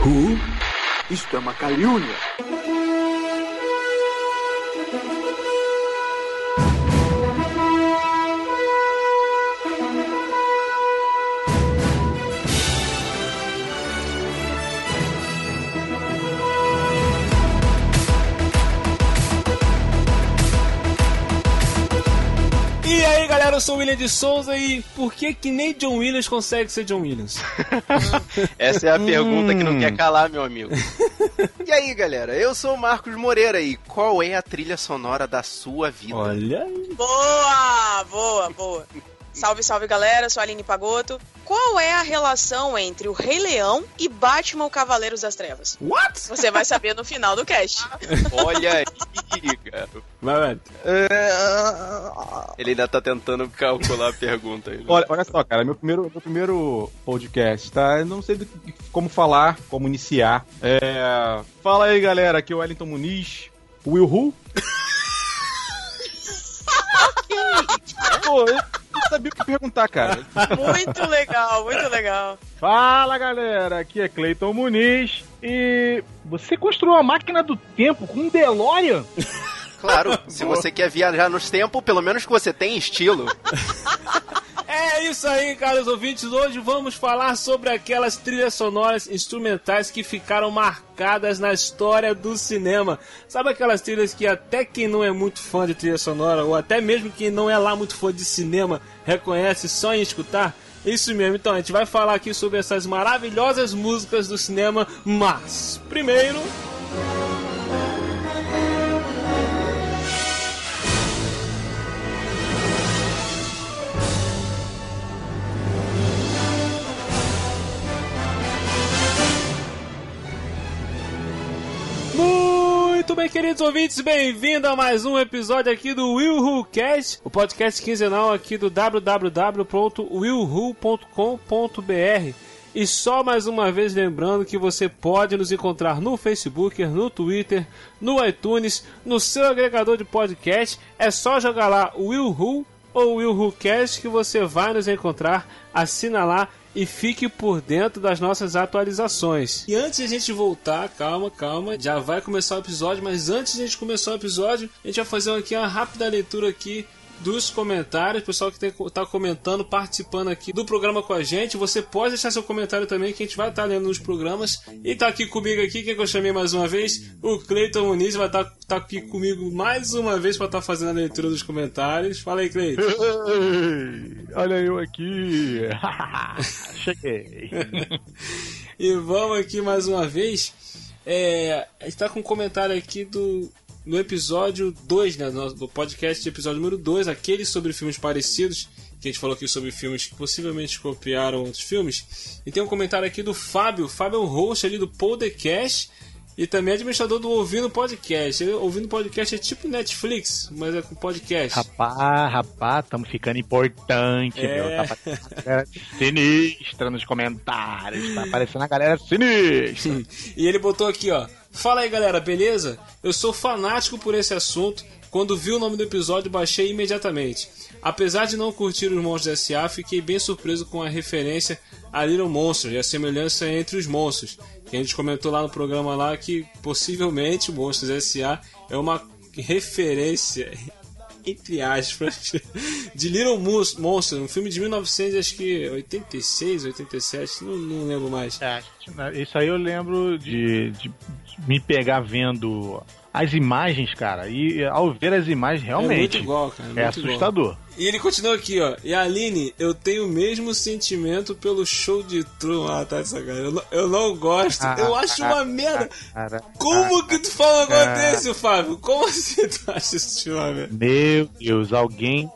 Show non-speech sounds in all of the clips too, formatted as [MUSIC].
Who? Isto é uma calúnia. Eu sou o William de Souza e por que que nem John Williams consegue ser John Williams? [LAUGHS] Essa é a pergunta que não quer calar, meu amigo. [LAUGHS] E aí, galera, eu sou o Marcos Moreira e qual é a trilha sonora da sua vida? Olha aí. Boa, boa, boa. Salve, salve galera, sou a Aline Pagoto. Qual é a relação entre o Rei Leão e Batman o Cavaleiros das Trevas? What? Você vai saber no final do cast. Olha aí, cara. Vai, vai. Ele ainda tá tentando calcular a pergunta aí. né? Olha, olha só, cara, meu primeiro, meu primeiro podcast, tá? Eu não sei do que- como falar, como iniciar. É... Fala aí, galera, aqui é o Wellington Muniz. Will Who? [LAUGHS] Pô, não sabia o que perguntar, cara. Muito legal, muito legal. Fala galera, aqui é Cleiton Muniz e você construiu uma máquina do tempo com um DeLorean? Claro, se você quer viajar nos tempos, pelo menos que você tenha estilo. [LAUGHS] É isso aí, caros ouvintes. Hoje vamos falar sobre aquelas trilhas sonoras instrumentais que ficaram marcadas na história do cinema. Sabe aquelas trilhas que até quem não é muito fã de trilha sonora, ou até mesmo quem não é lá muito fã de cinema, reconhece só em escutar? Isso mesmo, então a gente vai falar aqui sobre essas maravilhosas músicas do cinema, mas primeiro. Bem, queridos ouvintes, bem-vindo a mais um episódio aqui do Will Who Cast, o podcast quinzenal aqui do www.willwho.com.br. E só mais uma vez lembrando que você pode nos encontrar no Facebook, no Twitter, no iTunes, no seu agregador de podcast. É só jogar lá Will Who ou Will Who Cast que você vai nos encontrar. Assina lá e fique por dentro das nossas atualizações. E antes de a gente voltar, calma, calma, já vai começar o episódio, mas antes de a gente começar o episódio, a gente vai fazer aqui uma rápida leitura aqui dos comentários, pessoal que está comentando, participando aqui do programa com a gente. Você pode deixar seu comentário também, que a gente vai estar lendo nos programas. E tá aqui comigo aqui, quem que eu chamei mais uma vez? O Cleiton Muniz vai estar tá, aqui comigo mais uma vez para estar fazendo a leitura dos comentários. Fala aí, Cleiton. Ei, Olha eu aqui! [LAUGHS] Cheguei! [LAUGHS] E vamos aqui mais uma vez. É, a gente tá com um comentário aqui do no episódio 2, né, do podcast episódio número 2, aquele sobre filmes parecidos, que a gente falou aqui sobre filmes que possivelmente copiaram outros filmes. E tem um comentário aqui do Fábio, o Fábio é o host ali do Podcast e também administrador do Ouvindo Podcast. Ele- Ouvindo Podcast é tipo Netflix, mas é com podcast. Rapaz, rapaz, estamos ficando importante, É. meu. Tá aparecendo a galera sinistra nos comentários. Tá aparecendo a galera sinistra. [LAUGHS] E ele botou aqui, ó. Fala aí, galera, beleza? Eu sou fanático por esse assunto. Quando vi o nome do episódio, baixei imediatamente. Apesar de não curtir os Monstros S.A., fiquei bem surpreso com a referência a Little Monsters e a semelhança entre os monstros. Que a gente comentou lá no programa lá que possivelmente o Monstros S.A. é uma referência entre aspas, [LAUGHS] de Little Monster, um filme de 1986, 87, não, não lembro mais. É, isso aí eu lembro de, de me pegar vendo as imagens, cara. E ao ver as imagens, É realmente muito igual, cara. é igual. assustador. E ele continua aqui, ó. E Aline, eu tenho o mesmo sentimento pelo show de Truman. Ah, tá de sacanagem. Eu não, eu não gosto. Ah, eu acho uma ah, merda. Cara, Como que tu fala um negócio ah. desse, Fábio? Como assim tu acha isso uma merda? Meu Deus, alguém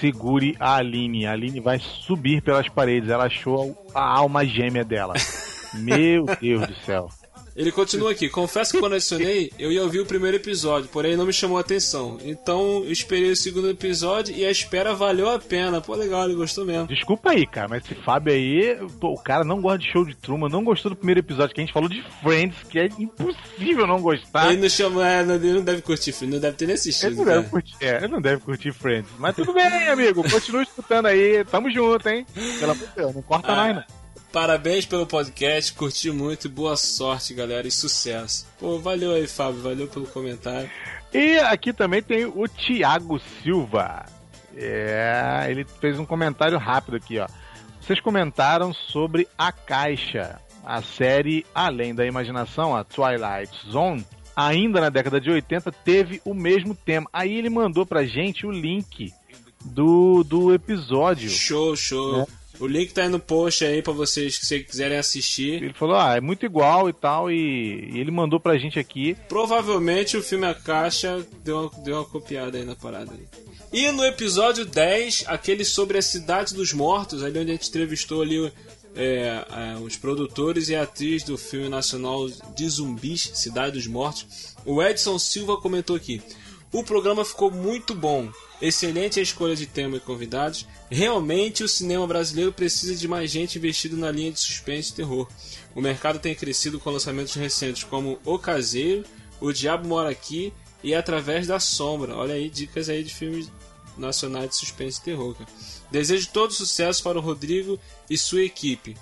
segure a Aline. A Aline vai subir pelas paredes. Ela achou a alma gêmea dela. [LAUGHS] Meu Deus do céu. Ele continua aqui. Confesso que quando adicionei, eu ia ouvir o primeiro episódio, porém não me chamou a atenção. Então eu esperei o segundo episódio e a espera valeu a pena. Pô, legal, ele gostou mesmo. Desculpa aí, cara, mas esse Fábio aí, pô, o cara não gosta de show de Truman, não gostou do primeiro episódio que a gente falou de Friends, que é impossível não gostar. Ele não chama, é, não, ele não deve curtir filme, não deve ter nem assistido. Ele não, cara. deve curtir, é, ele não deve curtir Friends. Mas tudo bem, amigo. Continua escutando aí. Tamo junto, hein? Pelo amor de Deus, não corta Ah. mais, não. Parabéns pelo podcast, curti muito e boa sorte, galera, e sucesso. Pô, valeu aí, Fábio, valeu pelo comentário. E aqui também tem o Thiago Silva. É, ele fez um comentário rápido aqui, ó. Vocês comentaram sobre a caixa, a série Além da Imaginação, a Twilight Zone, ainda na década de 80 teve o mesmo tema. Aí ele mandou pra gente o link do, do episódio. Show, show. É. O link tá aí no post aí pra vocês que se quiserem assistir. Ele falou, ah, é muito igual e tal, e, e ele mandou pra gente aqui. Provavelmente o filme A Caixa deu uma, deu uma copiada aí na parada. Aí. E no episódio 10, aquele sobre a Cidade dos Mortos, ali onde a gente entrevistou ali é, é, os produtores e a atriz do filme nacional de zumbis, Cidade dos Mortos, o Edson Silva comentou aqui. O programa ficou muito bom. Excelente a escolha de tema e convidados. Realmente o cinema brasileiro precisa de mais gente investido na linha de suspense e terror. O mercado tem crescido com lançamentos recentes como O Caseiro, O Diabo Mora Aqui e Através da Sombra. Olha aí, dicas aí de filmes nacionais de suspense e terror. Cara. Desejo todo sucesso para o Rodrigo e sua equipe.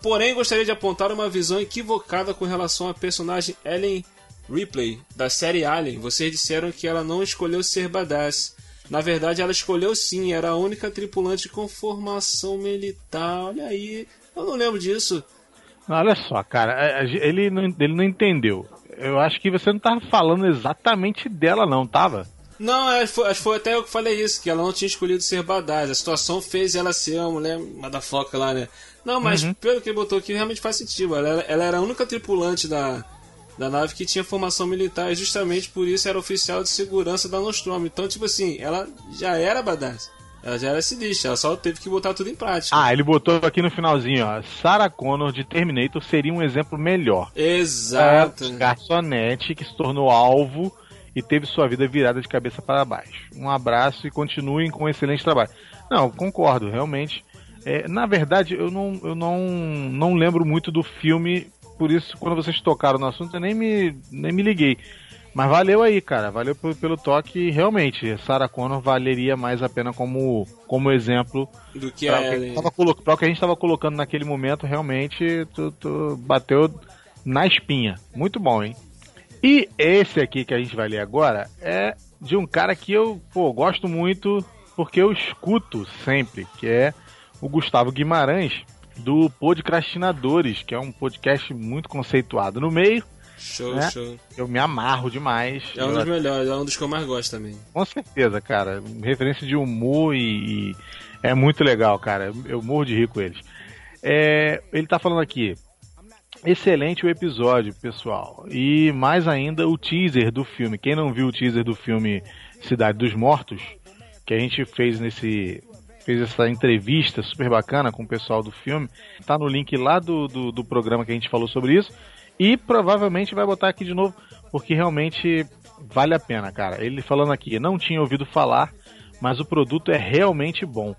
Porém, gostaria de apontar uma visão equivocada com relação à personagem Ellen Ripley, da série Alien. Vocês disseram que ela não escolheu ser badass. Na verdade, ela escolheu sim, era a única tripulante com formação militar. Olha aí, eu não lembro disso. Olha só, cara, ele não, ele não entendeu. Eu acho que você não estava falando exatamente dela, não, tava? Não, acho que foi, até eu que falei isso, que ela não tinha escolhido ser badass. A situação fez ela ser uma mulher motherfucker lá, né? Não, mas uhum. pelo que ele botou aqui, realmente faz sentido. Ela, ela era a única tripulante da, da nave que tinha formação militar e justamente por isso era oficial de segurança da Nostromo. Então, tipo assim, ela já era badass. Ela já era sinistra, ela só teve que botar tudo em prática. Ah, ele botou aqui no finalzinho, ó. Sarah Connor de Terminator seria um exemplo melhor. Exato. É, garçonete que se tornou alvo e teve sua vida virada de cabeça para baixo. Um abraço e continuem com um excelente trabalho. Não, concordo, realmente. É, na verdade, eu não, eu não, não lembro muito do filme, por isso, quando vocês tocaram no assunto, eu nem me, nem me liguei. Mas valeu aí, cara. Valeu pelo, pelo toque. Realmente, Sarah Connor valeria mais a pena como, como exemplo do que pra, a o que a gente estava colocando naquele momento, realmente, tu, tu bateu na espinha. Muito bom, hein? E esse aqui que a gente vai ler agora é de um cara que eu pô, gosto muito porque eu escuto sempre, que é o Gustavo Guimarães, do Podcrastinadores, que é um podcast muito conceituado no meio Show, né? show. Eu me amarro demais. É um dos melhores, é um dos que eu mais gosto também. Com certeza, cara. Referência de humor e, e é muito legal, cara. Eu morro de rir com eles. É, ele tá falando aqui. Excelente o episódio, pessoal. E mais ainda o teaser do filme. Quem não viu o teaser do filme Cidade dos Mortos, que a gente fez nesse fez essa entrevista super bacana com o pessoal do filme, tá no link lá do, do, do programa que a gente falou sobre isso. E provavelmente vai botar aqui de novo, porque realmente vale a pena, cara. Ele falando aqui, não tinha ouvido falar, mas o produto é realmente bom.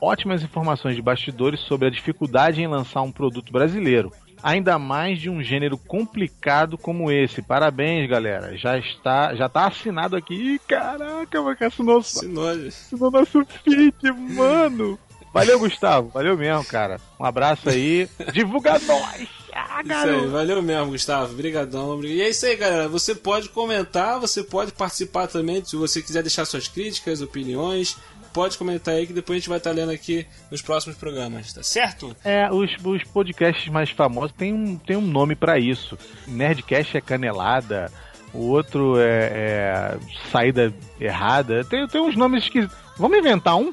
Ótimas informações de bastidores sobre a dificuldade em lançar um produto brasileiro. Ainda mais de um gênero complicado como esse. Parabéns, galera. Já está, já tá assinado aqui. Ih, caraca, vai que assinou, assinou, assinou nosso feed, mano. Valeu, Gustavo. Valeu mesmo, cara. Um abraço aí. Divulga nós! Ah, isso aí, valeu mesmo, Gustavo. Obrigadão. E é isso aí, galera. Você pode comentar, você pode participar também. Se você quiser deixar suas críticas, opiniões, pode comentar aí que depois a gente vai estar lendo aqui nos próximos programas, tá certo? É, os, os podcasts mais famosos tem um, tem um nome para isso. Nerdcast é canelada, o outro é, é saída errada. Tem, tem uns nomes que. Vamos inventar um?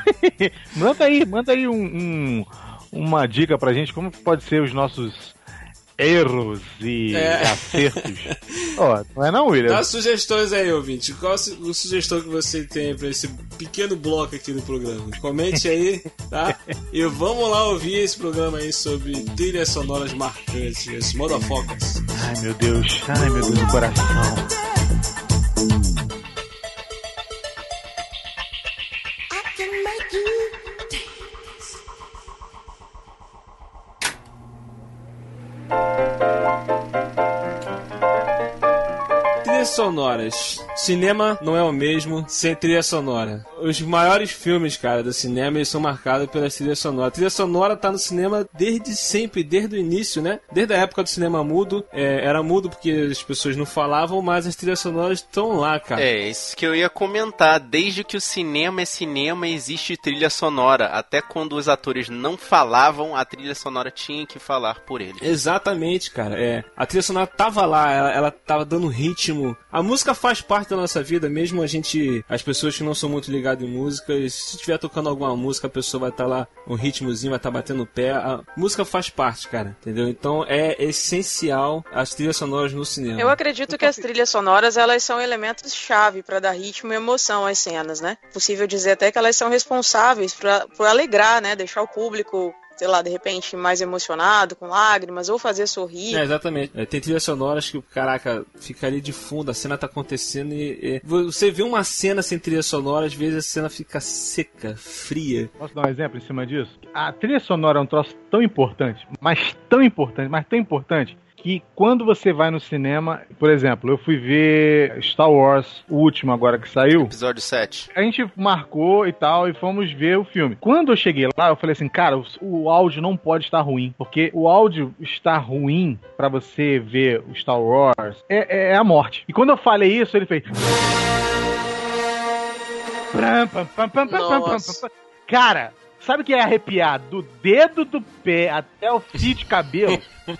[LAUGHS] manda aí, manda aí um, um uma dica pra gente como pode ser os nossos erros e é. acertos. [LAUGHS] Ó, oh, não é não, William? Dá sugestões aí, ouvinte. Qual a sugestão que você tem para esse pequeno bloco aqui do programa? Comente aí, tá? [LAUGHS] E vamos lá ouvir esse programa aí sobre trilhas sonoras marcantes, esse Motherfuckers. Ai, meu Deus. Ai, meu Deus do coração. Sonoras Cinema não é o mesmo sem trilha sonora. Os maiores filmes, cara, do cinema, eles são marcados pelas trilhas sonoras. A trilha sonora tá no cinema desde sempre, desde o início, né? Desde a época do cinema mudo. É, era mudo porque as pessoas não falavam, mas as trilhas sonoras estão lá, cara. É, isso que eu ia comentar. Desde que o cinema é cinema, existe trilha sonora. Até quando os atores não falavam, a trilha sonora tinha que falar por eles. Exatamente, cara. É, a trilha sonora tava lá, ela, ela tava dando ritmo. A música faz parte da nossa vida, mesmo a gente, as pessoas que não são muito ligadas em música, se estiver tocando alguma música, a pessoa vai estar tá lá, um ritmozinho vai estar tá batendo o pé. A música faz parte, cara, entendeu? Então é essencial as trilhas sonoras no cinema. Eu acredito que as trilhas sonoras elas são elementos chave para dar ritmo e emoção às cenas, né? Possível dizer até que elas são responsáveis por alegrar, né? Deixar o público sei lá, de repente mais emocionado, com lágrimas, ou fazer sorrir. É, exatamente. É, tem trilhas sonoras que, caraca, fica ali de fundo, a cena tá acontecendo e, e, Você vê uma cena sem trilha sonora, às vezes a cena fica seca, fria. Posso dar um exemplo em cima disso? A trilha sonora é um troço tão importante, mas tão importante, mas tão importante, que quando você vai no cinema, por exemplo, eu fui ver Star Wars, o último agora que saiu. Episódio 7. A gente marcou e tal e fomos ver o filme. Quando eu cheguei lá, eu falei assim, cara, o, áudio não pode estar ruim, porque o áudio estar ruim para você ver o Star Wars é, é, é a morte. E quando eu falei isso, ele fez. Cara, sabe o que é arrepiar? Do dedo do pé até o fio de cabelo. [LAUGHS]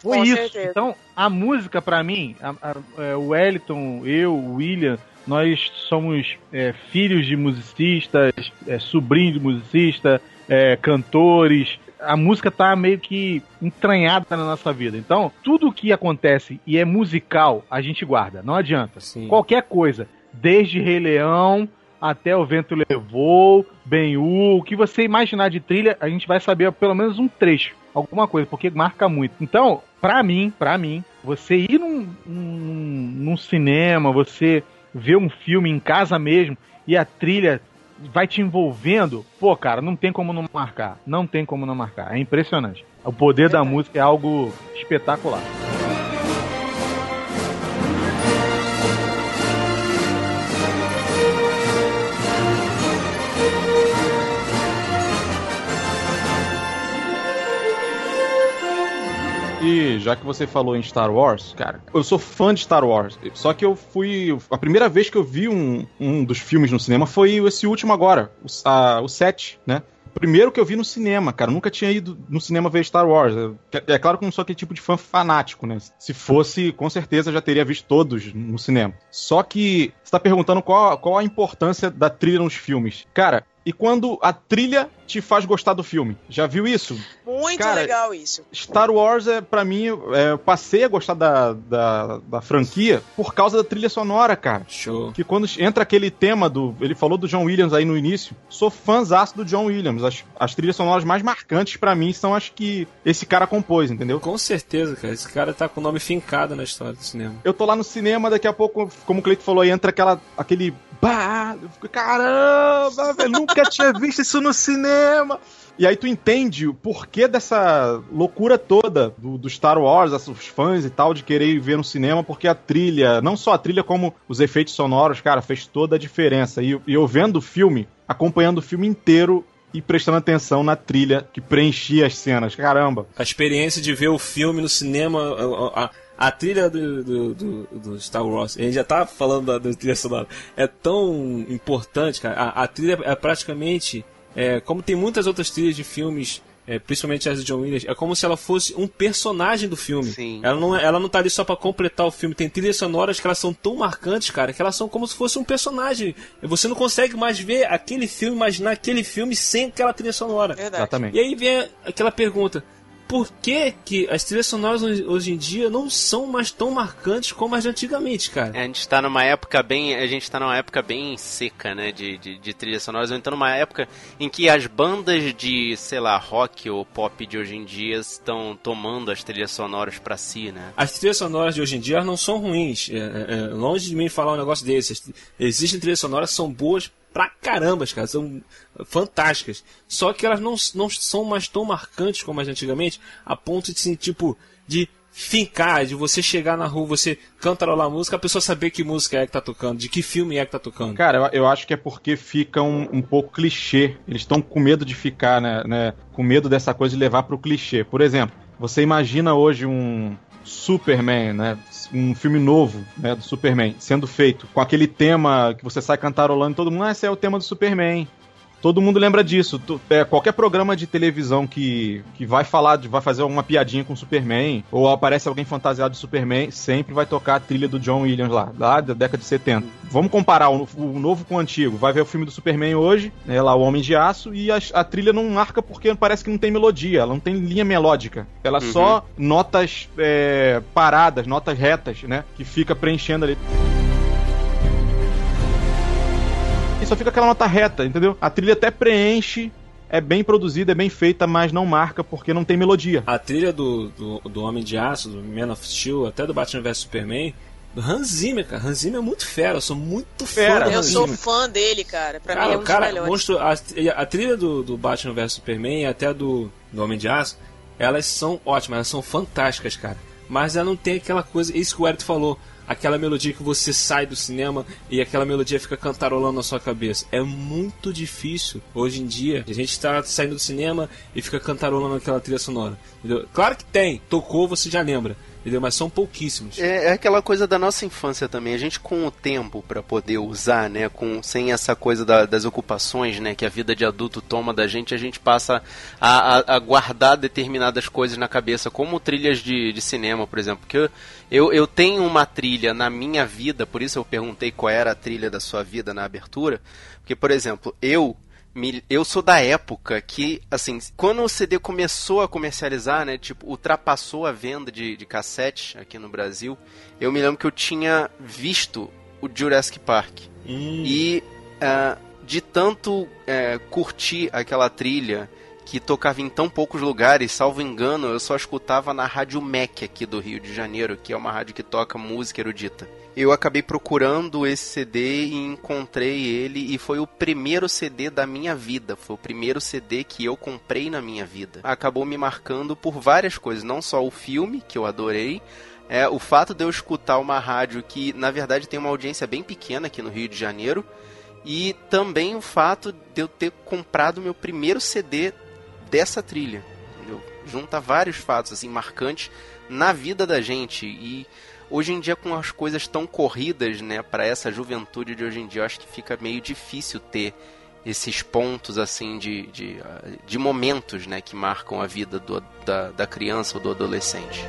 Foi Com isso. Certeza. Então, a música, para mim, a, a, é, o Wellington, eu, o William, nós somos é, filhos de musicistas, é, sobrinhos de musicista, é, cantores. A música tá meio que entranhada na nossa vida. Então, tudo que acontece e é musical, a gente guarda. Não adianta. Sim. Qualquer coisa, desde Rei Leão até O Vento Levou, Ben-Hur, o que você imaginar de trilha, a gente vai saber pelo menos um trecho alguma coisa, porque marca muito. Então, pra mim, pra mim, você ir num, num, num cinema, você ver um filme em casa mesmo e a trilha vai te envolvendo, pô, cara, não tem como não marcar. Não tem como não marcar. É impressionante. O poder da música é algo espetacular. E já que você falou em Star Wars, cara, eu sou fã de Star Wars. Só que eu fui. A primeira vez que eu vi um, um dos filmes no cinema foi esse último agora, o, a, o 7, né? primeiro que eu vi no cinema, cara. Eu nunca tinha ido no cinema ver Star Wars. É, é claro que eu não sou aquele tipo de fã fanático, né? Se fosse, com certeza já teria visto todos no cinema. Só que você tá perguntando qual, qual a importância da trilha nos filmes. Cara, e quando a trilha te faz gostar do filme. Já viu isso? Muito Cara, legal isso. Star Wars, é, para mim, é, eu passei a gostar da, da, da, franquia por causa da trilha sonora, cara. Show. Que quando entra aquele tema do. Ele falou do John Williams aí no início. Sou fãzaço do John Williams. As, as trilhas sonoras mais marcantes para mim são as que esse cara compôs, entendeu? Com certeza, cara. Esse cara tá com o nome fincado na história do cinema. Eu tô lá no cinema, daqui a pouco, como o Cleito falou, aí entra aquela, aquele bah, eu fico, caramba, velho, nunca tinha visto isso no cinema. E aí tu entende o porquê dessa loucura toda do, do, Star Wars, os fãs e tal, de querer ver no cinema, porque a trilha, não só a trilha, como os efeitos sonoros, cara, fez toda a diferença. E, e eu vendo o filme, acompanhando o filme inteiro, e prestando atenção na trilha que preenchia as cenas. Caramba. A experiência de ver o filme no cinema, a, a trilha do, do, do, do, Star Wars, a gente já tá falando da, da trilha sonora, é tão importante, cara. A, a trilha é praticamente. É, como tem muitas outras trilhas de filmes é, principalmente as de John Williams, é como se ela fosse um personagem do filme. Sim. Ela não, é, ela não tá ali só para completar o filme. Tem trilhas sonoras que elas são tão marcantes, cara, que elas são como se fosse um personagem. Você não consegue mais ver aquele filme, imaginar aquele filme sem aquela trilha sonora. Verdade. Exatamente. E aí vem aquela pergunta: por que, que as trilhas sonoras hoje em dia não são mais tão marcantes como as de antigamente, cara? É, a gente tá numa época bem. A gente tá numa época bem seca, né? De, de, de trilhas sonoras. Ou então numa época em que as bandas de, sei lá, rock ou pop de hoje em dia estão tomando as trilhas sonoras para si, né? As trilhas sonoras de hoje em dia não são ruins. É, é, é, longe de mim falar um negócio desse. Existem trilhas sonoras que são boas pra caramba, cara. São fantásticas. Só que elas não, não são mais tão marcantes como as antigamente, a ponto de, assim, tipo, de fincar, de você chegar na rua, você cantarolar a música, a pessoa saber que música é que tá tocando, de que filme é que tá tocando. Cara, eu, eu acho que é porque fica um, um pouco clichê. Eles estão com medo de ficar, né, né, com medo dessa coisa de levar pro clichê. Por exemplo, você imagina hoje um Superman, né? Um filme novo, né, do Superman, sendo feito com aquele tema que você sai cantarolando todo mundo, ah, esse é o tema do Superman. Todo mundo lembra disso. Tu- é, qualquer programa de televisão que, que vai falar, de, vai fazer uma piadinha com o Superman, ou aparece alguém fantasiado de Superman, sempre vai tocar a trilha do John Williams lá, lá da década de 70. Vamos comparar o, o novo com o antigo. Vai ver o filme do Superman hoje, né, lá o Homem de Aço, e a, a trilha não marca porque parece que não tem melodia, ela não tem linha melódica. Ela é só notas é, paradas, notas retas, né? Que fica preenchendo ali. E só fica aquela nota reta, entendeu? A trilha até preenche, é bem produzida, é bem feita, mas não marca porque não tem melodia. A trilha do, do, do Homem de Aço, do Man of Steel, até do Batman vs Superman, do Hans Zimmer, cara. Hans Zimmer é muito fera, eu sou muito Fera. Eu sou fã dele, cara. Pra mim Cara, é o um dos cara, melhores. monstro, a, a trilha do, do Batman vs Superman e até do, do Homem de Aço, elas são ótimas, elas são fantásticas, cara. Mas ela não tem aquela coisa, isso que o Eric falou, aquela melodia que você sai do cinema e aquela melodia fica cantarolando na sua cabeça. É muito difícil hoje em dia. A gente tá saindo do cinema e fica cantarolando aquela trilha sonora. Entendeu? Claro que tem, tocou, você já lembra. Entendeu? Mas são pouquíssimos. É, é aquela coisa da nossa infância também. A gente com o tempo pra poder usar, né, com sem essa coisa da- das ocupações, né, que a vida de adulto toma da gente, a gente passa a, a- a guardar determinadas coisas na cabeça, como trilhas de, de cinema, por exemplo. Porque eu, eu, eu tenho uma trilha na minha vida, por isso eu perguntei qual era a trilha da sua vida na abertura. Porque, por exemplo, eu eu sou da época que, assim, quando o CD começou a comercializar, né, tipo, ultrapassou a venda de, de cassete aqui no Brasil, eu me lembro que eu tinha visto o Jurassic Park. Hum, E ah, de tanto eh, curtir aquela trilha que tocava em tão poucos lugares, salvo engano, eu só escutava na Rádio MEC aqui do Rio de Janeiro, que é uma rádio que toca música erudita. Eu acabei procurando esse CD e encontrei ele e foi o primeiro CD da minha vida, foi o primeiro CD que eu comprei na minha vida. Acabou me marcando por várias coisas, não só o filme, que eu adorei, é o fato de eu escutar uma rádio que, na verdade, tem uma audiência bem pequena aqui no Rio de Janeiro, e também o fato de eu ter comprado meu primeiro CD dessa trilha. Entendeu? Junta vários fatos assim marcantes na vida da gente e hoje em dia com as coisas tão corridas, né, para essa juventude de hoje em dia, eu acho que fica meio difícil ter esses pontos assim de, de, ah, de momentos, né, que marcam a vida do, da, da criança ou do adolescente.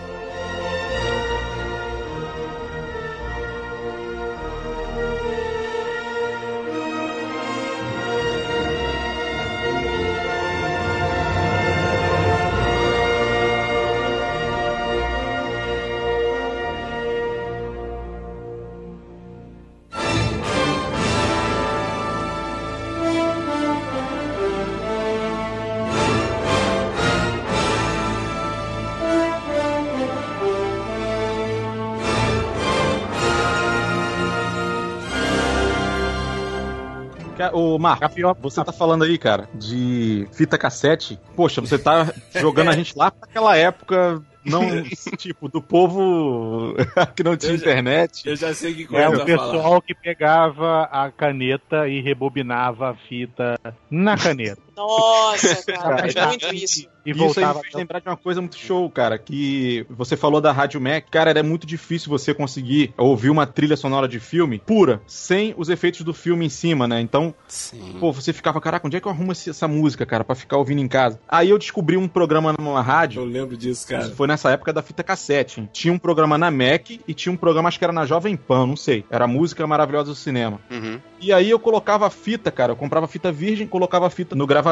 Ô, Marco, você tá falando aí, cara, de fita cassete. Poxa, você tá jogando a gente lá pra aquela época, não, [LAUGHS] tipo, do povo [LAUGHS] que não tinha Eu já- internet. eu já sei o que É coisa o vai falar. pessoal que pegava a caneta e rebobinava a fita na caneta. Nossa, cara, Cara, faz muito isso. E Isso aí voltava. me fez lembrar de uma coisa muito show, cara, que você falou da Rádio Mac. Cara, era muito difícil você conseguir ouvir uma trilha sonora de filme pura, sem os efeitos do filme em cima, né? Então, Sim. Pô, você ficava, caraca, onde é que eu arrumo essa música, cara, pra ficar ouvindo em casa? Aí eu descobri um programa numa Eu rádio. lembro disso, cara. Foi nessa época da fita cassete. hein? Tinha um programa na Mac e tinha um programa, acho que era na Jovem Pan, não sei. Era a música maravilhosa do cinema. Uhum. E aí eu colocava a fita, cara. Eu comprava fita virgem, colocava a fita no gravador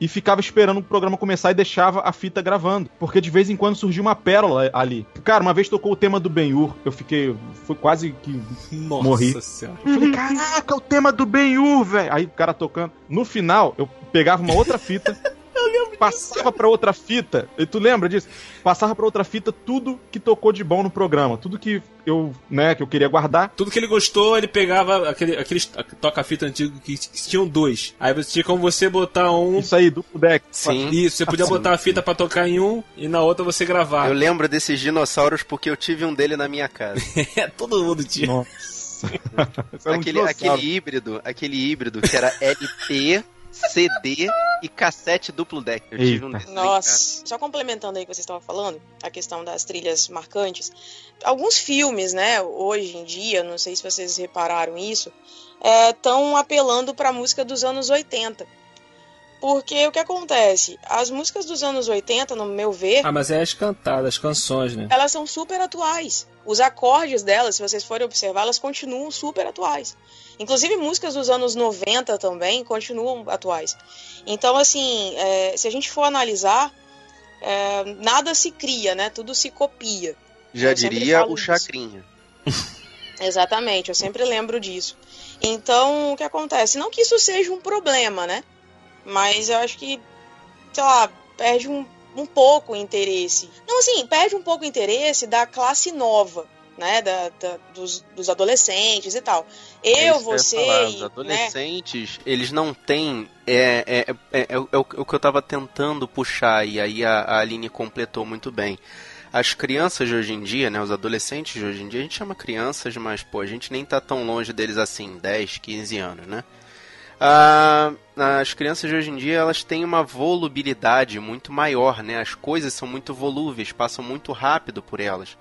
e ficava esperando o programa começar e deixava a fita gravando. Porque de vez em quando surgia uma pérola ali. Cara, uma vez tocou o tema do Ben-Hur. Eu fiquei. Foi quase que Nossa Morri. senhora. eu falei, caraca, o tema do Ben-Hur, velho. Aí o cara tocando. No final, eu pegava uma outra fita. Passava pra outra fita. E tu lembra disso? Passava pra outra fita tudo que tocou de bom no programa. Tudo que eu, né, que eu queria guardar. Tudo que ele gostou, ele pegava aquele, aqueles toca-fita antigo que, que tinham dois. Aí você tinha como você botar um. Isso aí, duplo deck. Sim. Isso, você podia Sim. botar a fita pra tocar em um e na outra você gravar. Eu lembro desses dinossauros porque eu tive um dele na minha casa. É, [LAUGHS] todo mundo tinha. Nossa. [LAUGHS] Um aquele, aquele híbrido, aquele híbrido que era LP, CD e cassete duplo deck. Eu tive um Eita. em casa. Nossa, só complementando aí o que vocês estavam falando, a questão das trilhas marcantes. Alguns filmes, né, hoje em dia, não sei se vocês repararam isso, estão apelando para a música dos anos 80. Porque o que acontece? As músicas dos anos 80, no meu ver, Ah, mas é as cantadas, as canções, né? elas são super atuais. Os acordes delas, se vocês forem observar, elas continuam super atuais. Inclusive músicas dos anos 90 também continuam atuais. Então, assim, é, se a gente for analisar, é, nada se cria, né? Tudo se copia. Já Eu diria o. Chacrinha. [LAUGHS] Exatamente, eu sempre lembro disso. Então, o que acontece? Não que isso seja um problema, né? Mas eu acho que, sei lá, perde um, um pouco o interesse. Não, assim, perde um pouco o interesse da classe nova, né? Da, da- dos, dos adolescentes e tal. É Eu, eu ia você, falar. Os e, né? adolescentes, eles não têm. É, é, é, é o- é o que eu tava tentando puxar, e aí a, a Aline completou muito bem. As crianças de hoje em dia, né, os adolescentes de hoje em dia, a gente chama crianças, mas pô, a gente nem tá tão longe deles assim, 10, 15 anos, né? Ah, as crianças de hoje em dia, elas têm uma volubilidade muito maior, né? As coisas são muito volúveis, passam muito rápido por elas.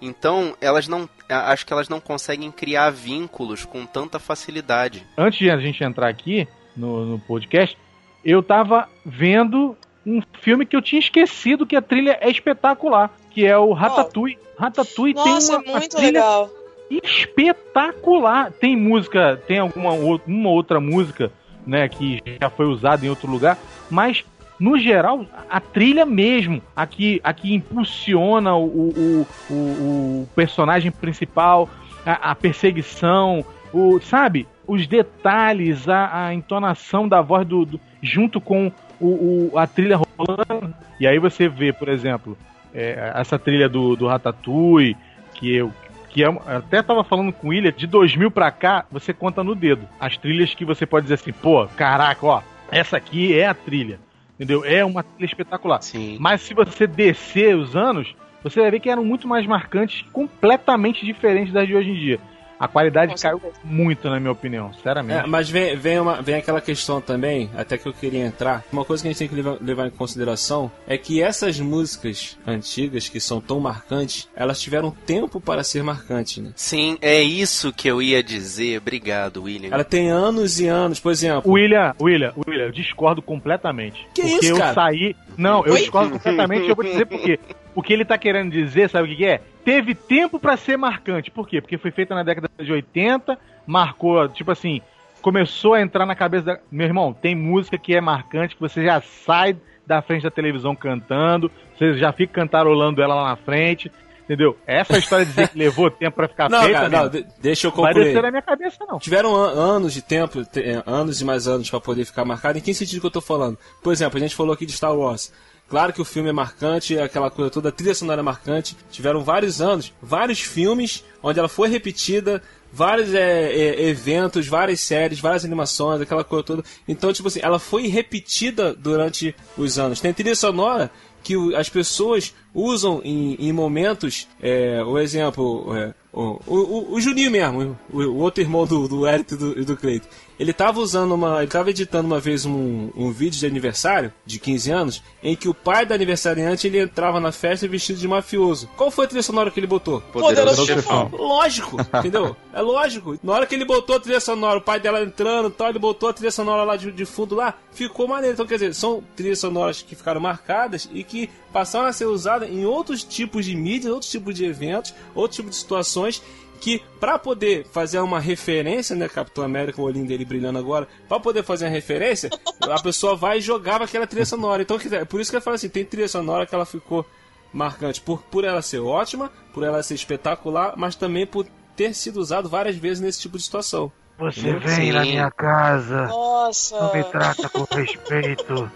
Então, elas não, acho que elas não conseguem criar vínculos com tanta facilidade. Antes de a gente entrar aqui no, no podcast, eu tava vendo um filme que eu tinha esquecido que a trilha é espetacular, que é o Ratatouille. Ratatouille Nossa, tem uma, uma muito trilha legal. espetacular. Tem música, tem alguma uma outra música, né, que já foi usada em outro lugar, mas no geral a trilha mesmo, a que, a que impulsiona o, o, o, o personagem principal, a, a perseguição, o sabe, os detalhes, a, a entonação da voz do, do- junto com o, o- a trilha rolando. E aí você vê, por exemplo, é, essa trilha do, do Ratatouille, que eu que é, até tava falando com o William, de 2000 pra cá, você conta no dedo. As trilhas que você pode dizer assim, pô, caraca, ó, essa aqui é a trilha. Entendeu? É uma trilha espetacular. Sim. Mas se você descer os anos, você vai ver que eram muito mais marcantes, completamente diferentes das de hoje em dia. A qualidade Com caiu certeza. muito, na minha opinião, sinceramente. É, mas vem, vem, uma, vem aquela questão também, até que eu queria entrar. Uma coisa que a gente tem que levar, levar em consideração é que essas músicas antigas, que são tão marcantes, elas tiveram tempo para ser marcantes, né? Sim, é isso que eu ia dizer. Obrigado, William. Ela tem anos e anos, por exemplo. William, William, William, eu discordo completamente. Que porque isso, eu cara? saí. Não, eu Oi? discordo completamente e eu vou dizer por quê. [LAUGHS] O que ele tá querendo dizer, sabe o que que é? Teve tempo pra ser marcante. Por quê? Porque foi feita na década de 80, marcou, tipo assim, começou a entrar na cabeça da. Meu irmão, tem música que é marcante, que você já sai da frente da televisão cantando, você já fica cantarolando ela lá na frente. Entendeu? Essa história de dizer que levou tempo pra ficar [LAUGHS] Não, feita, cara, não, de- deixa eu vai concluir. descer na minha cabeça, não. Tiveram an- anos de tempo, te- eh, anos e mais anos pra poder ficar marcado. Em que sentido que eu tô falando? Por exemplo, a gente falou aqui de Star Wars. Claro que o filme é marcante, aquela coisa toda, a trilha sonora é marcante. Tiveram vários anos, vários filmes onde ela foi repetida, vários eh, eh, eventos, várias séries, várias animações, aquela coisa toda. Então, tipo assim, ela foi repetida durante os anos. Tem trilha sonora que as pessoas usam em, em momentos, é, o exemplo, é, o, o, o- Juninho mesmo, o, o outro irmão do, do Eric e do, do Cleiton, ele tava usando uma. Ele tava editando uma vez um, um vídeo de aniversário de 15 anos em que o pai do aniversariante ele entrava na festa vestido de mafioso. Qual foi a trilha sonora que ele botou? Poderoso chefão. Lógico, [LAUGHS] entendeu? É lógico. Na hora que ele botou a trilha sonora, o pai dela entrando e tal, ele botou a trilha sonora lá de, de fundo lá, ficou maneiro. Então, quer dizer, são trilhas sonoras que ficaram marcadas e que passaram a ser usadas em outros tipos de mídias, outros tipos de eventos, outros tipos de situações que para poder fazer uma referência, né, Capitão América, o olhinho dele brilhando agora, para poder fazer uma referência, [LAUGHS] a pessoa vai e jogava aquela trilha sonora. Então, é por isso que eu falo assim, tem trilha sonora que ela ficou marcante por, por ela ser ótima, por ela ser espetacular, mas também por ter sido usado várias vezes nesse tipo de situação. Você vem na minha casa, Nossa. trata com respeito.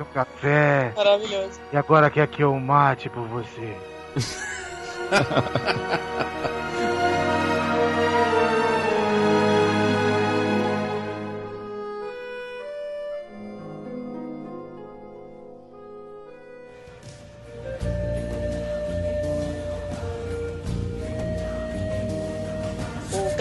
um café. Maravilhoso. E agora quer que eu mate por você. [LAUGHS] O [LAUGHS]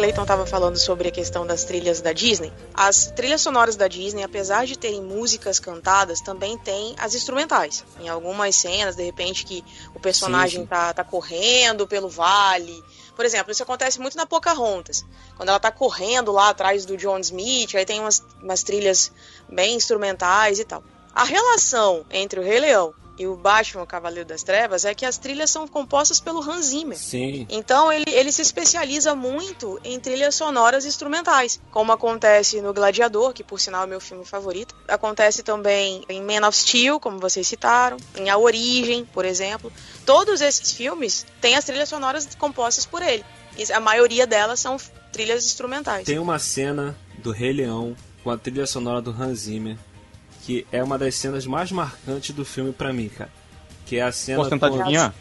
Clayton estava falando sobre a questão das trilhas da Disney. As trilhas sonoras da Disney, apesar de terem músicas cantadas, também tem as instrumentais. Em algumas cenas, de repente, que o personagem Sim, sim. Tá, tá correndo pelo vale. Por exemplo, isso acontece muito na Pocahontas. Quando ela tá correndo lá atrás do John Smith, aí tem umas, umas trilhas bem instrumentais e tal. A relação entre o Rei Leão e o Batman, o Cavaleiro das Trevas, é que as trilhas são compostas pelo Hans Zimmer. Sim. Então ele, ele se especializa muito em trilhas sonoras instrumentais, como acontece no Gladiador, que por sinal é meu filme favorito. Acontece também em Man of Steel, como vocês citaram, em A Origem, por exemplo. Todos esses filmes têm as trilhas sonoras compostas por ele. E a maioria delas são trilhas instrumentais. Tem uma cena do Rei Leão com a trilha sonora do Hans Zimmer que é uma das cenas mais marcantes do filme pra mim, cara. Que é a cena. Posso tentar com- adivinhar?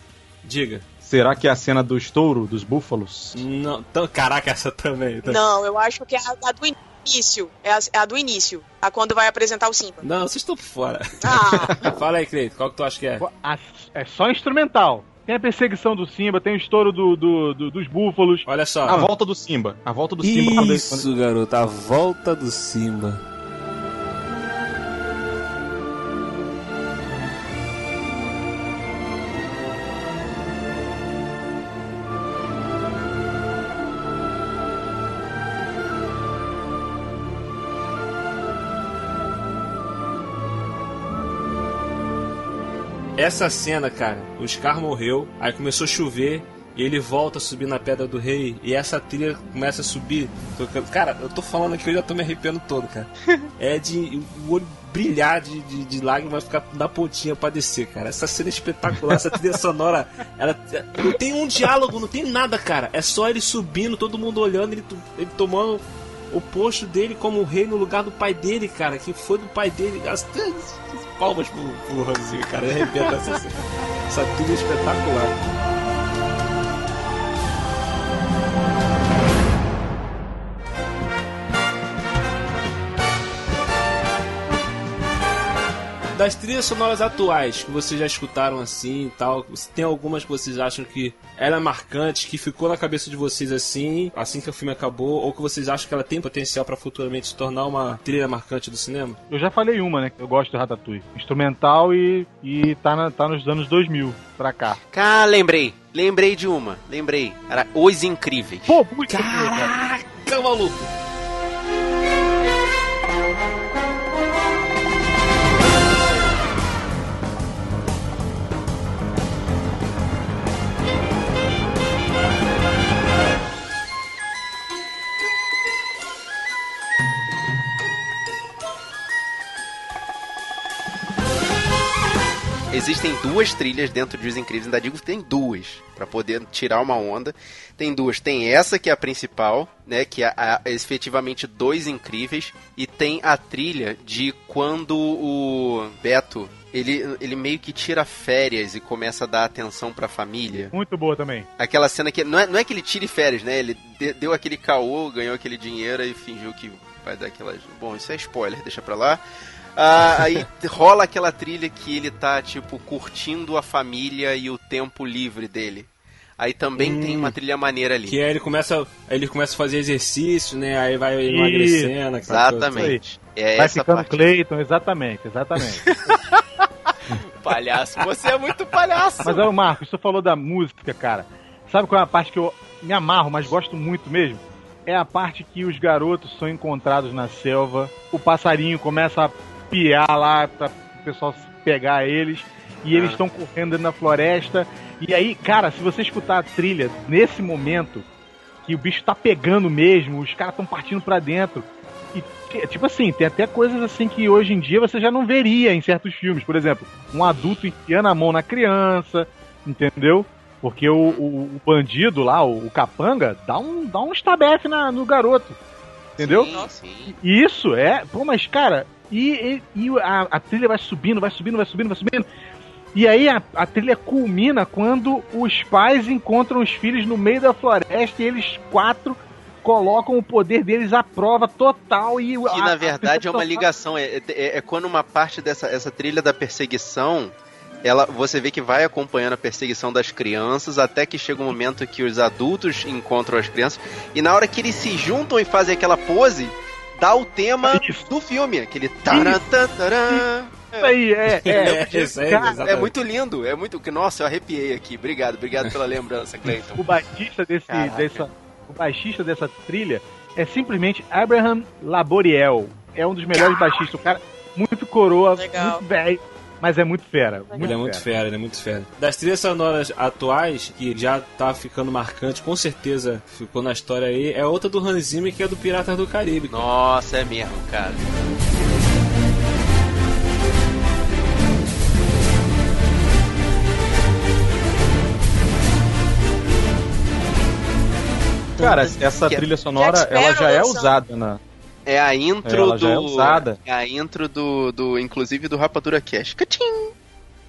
Diga. Será que é a cena do estouro dos búfalos? Não, tão- caraca, essa também. tá? Não, eu acho que é a, a do início. É a, é a do início. A quando vai apresentar o Simba. Não, vocês estão por fora. Ah, [LAUGHS] Fala aí, Cleiton, qual que tu acha que é? A- É só instrumental. Tem a perseguição do Simba, tem o estouro do, do- do- dos búfalos. Olha só. A volta do Simba. A volta do Simba. Isso, garoto, a volta do Simba. Essa cena, cara, o Scar morreu, aí começou a chover e ele volta a subir na Pedra do Rei e essa trilha começa a subir. tocando. Cara, eu tô falando aqui, eu já tô me arrepiando todo, cara. [LAUGHS] É de o olho brilhar de, de, de lágrimas ficar na pontinha pra descer, cara. Essa cena é espetacular, essa trilha sonora, ela não tem um diálogo, não tem nada, cara. É só ele subindo, todo mundo olhando, ele, ele tomando o posto dele como rei no lugar do pai dele, cara, que foi do pai dele. As, palmas pro, pro Ranzinho, cara. Arrebenta essa, essa trilha é espetacular. Das trilhas sonoras atuais que vocês já escutaram assim e tal, se tem algumas que vocês acham que ela é marcante, que ficou na cabeça de vocês assim, assim que o filme acabou, ou que vocês acham que ela tem potencial pra futuramente se tornar uma trilha marcante do cinema? Eu já falei uma, né? que Eu gosto do Ratatouille. Instrumental e, e tá, na- tá nos anos 2000 pra cá. Cara, lembrei. Lembrei de uma. Lembrei. Era Os Incríveis. Pô, puta Caraca, maluco! Existem duas trilhas dentro de Os Incríveis, ainda digo que tem duas, pra poder tirar uma onda. Tem duas, tem essa que é a principal, né, que é, é efetivamente dois incríveis, e tem a trilha de quando o Beto, ele, ele meio que tira férias e começa a dar atenção pra família. Muito boa também. Aquela cena que não é, não é que ele tire férias, né? Ele de- deu aquele caô, ganhou aquele dinheiro e fingiu que vai dar aquelas. Bom, isso é spoiler, deixa pra lá. Ah, aí rola aquela trilha que ele tá, tipo, curtindo a família e o tempo livre dele. Aí também Hum. tem uma trilha maneira ali. Que aí ele começa, ele começa a fazer exercício, né? Aí vai emagrecendo. aquela coisa Exatamente. É Vai essa ficando parte. Clayton, exatamente, exatamente. [LAUGHS] Palhaço, você é muito palhaço. Mas, ó, Marcos, você falou da música, cara. Sabe qual é a parte que eu me amarro, mas gosto muito mesmo? É a parte que os garotos são encontrados na selva, o passarinho começa a piar lá pra o pessoal pegar eles, e eles Ah. estão correndo dentro da floresta. E aí, cara, se você escutar a trilha nesse momento, que o bicho tá pegando mesmo, os caras estão partindo pra dentro. E, que- tipo assim, tem até coisas assim que hoje em dia você já não veria em certos filmes. Por exemplo, um adulto enfiando a mão na criança, entendeu? Porque o, o- o bandido lá, o, o capanga, dá um, dá um estabefe na, no garoto. Entendeu? Sim, sim. E Isso é. Pô, mas cara, E, e, e a, a, trilha vai subindo, vai subindo, vai subindo, vai subindo. E aí a, a, trilha culmina quando os pais encontram os filhos no meio da floresta e eles quatro colocam o poder deles à prova total e que a, na verdade é uma ligação é, é, é, quando uma parte dessa essa trilha da perseguição ela você vê que vai acompanhando a perseguição das crianças até que chega um momento que os adultos encontram as crianças e na hora que eles se juntam e fazem aquela pose dá o tema Isso. do filme aquele taran, isso aí, [LAUGHS] é. É, é, isso aí, cara, é muito lindo, é muito. Nossa, eu arrepiei aqui. Obrigado, obrigado pela lembrança, Cleiton. o baixista desse, dessa, o baixista dessa trilha é simplesmente Abraham Laboriel. É um dos melhores baixistas. O cara muito coroa, Legal. muito velho. Mas é muito fera. Muito ele é muito fera, ele é muito fera. Das trilhas sonoras atuais, que já tá ficando marcante, com certeza ficou na história aí, é outra do Hans Zimmer, que é do Piratas do Caribe. Nossa, é mesmo, cara. Cara, essa trilha sonora, ela já é usada na. É a intro ela do. é usada. É a intro do, do. Inclusive do Rapadura Cash. Catim!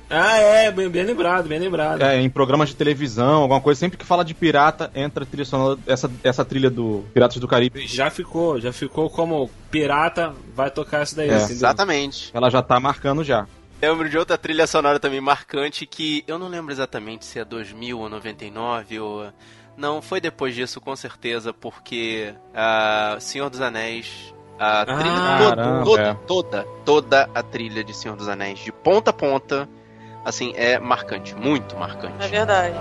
Ah, é, bem, bem, lembrado, bem lembrado. É, em programas de televisão, alguma coisa, sempre que fala de pirata, entra a trilha sonora, essa, essa trilha do Piratas do Caribe. Já ficou, já ficou como pirata, vai tocar essa daí, é. Exatamente. Ela já tá marcando já. Lembro de outra trilha sonora também marcante que eu não lembro exatamente se é 2000 ou 99 ou não, foi depois disso, com certeza, porque uh, Senhor dos Anéis. A trilha ah, toda, caramba, toda, é. toda, toda a trilha de Senhor dos Anéis, de ponta a ponta, assim, é marcante, muito marcante. É verdade.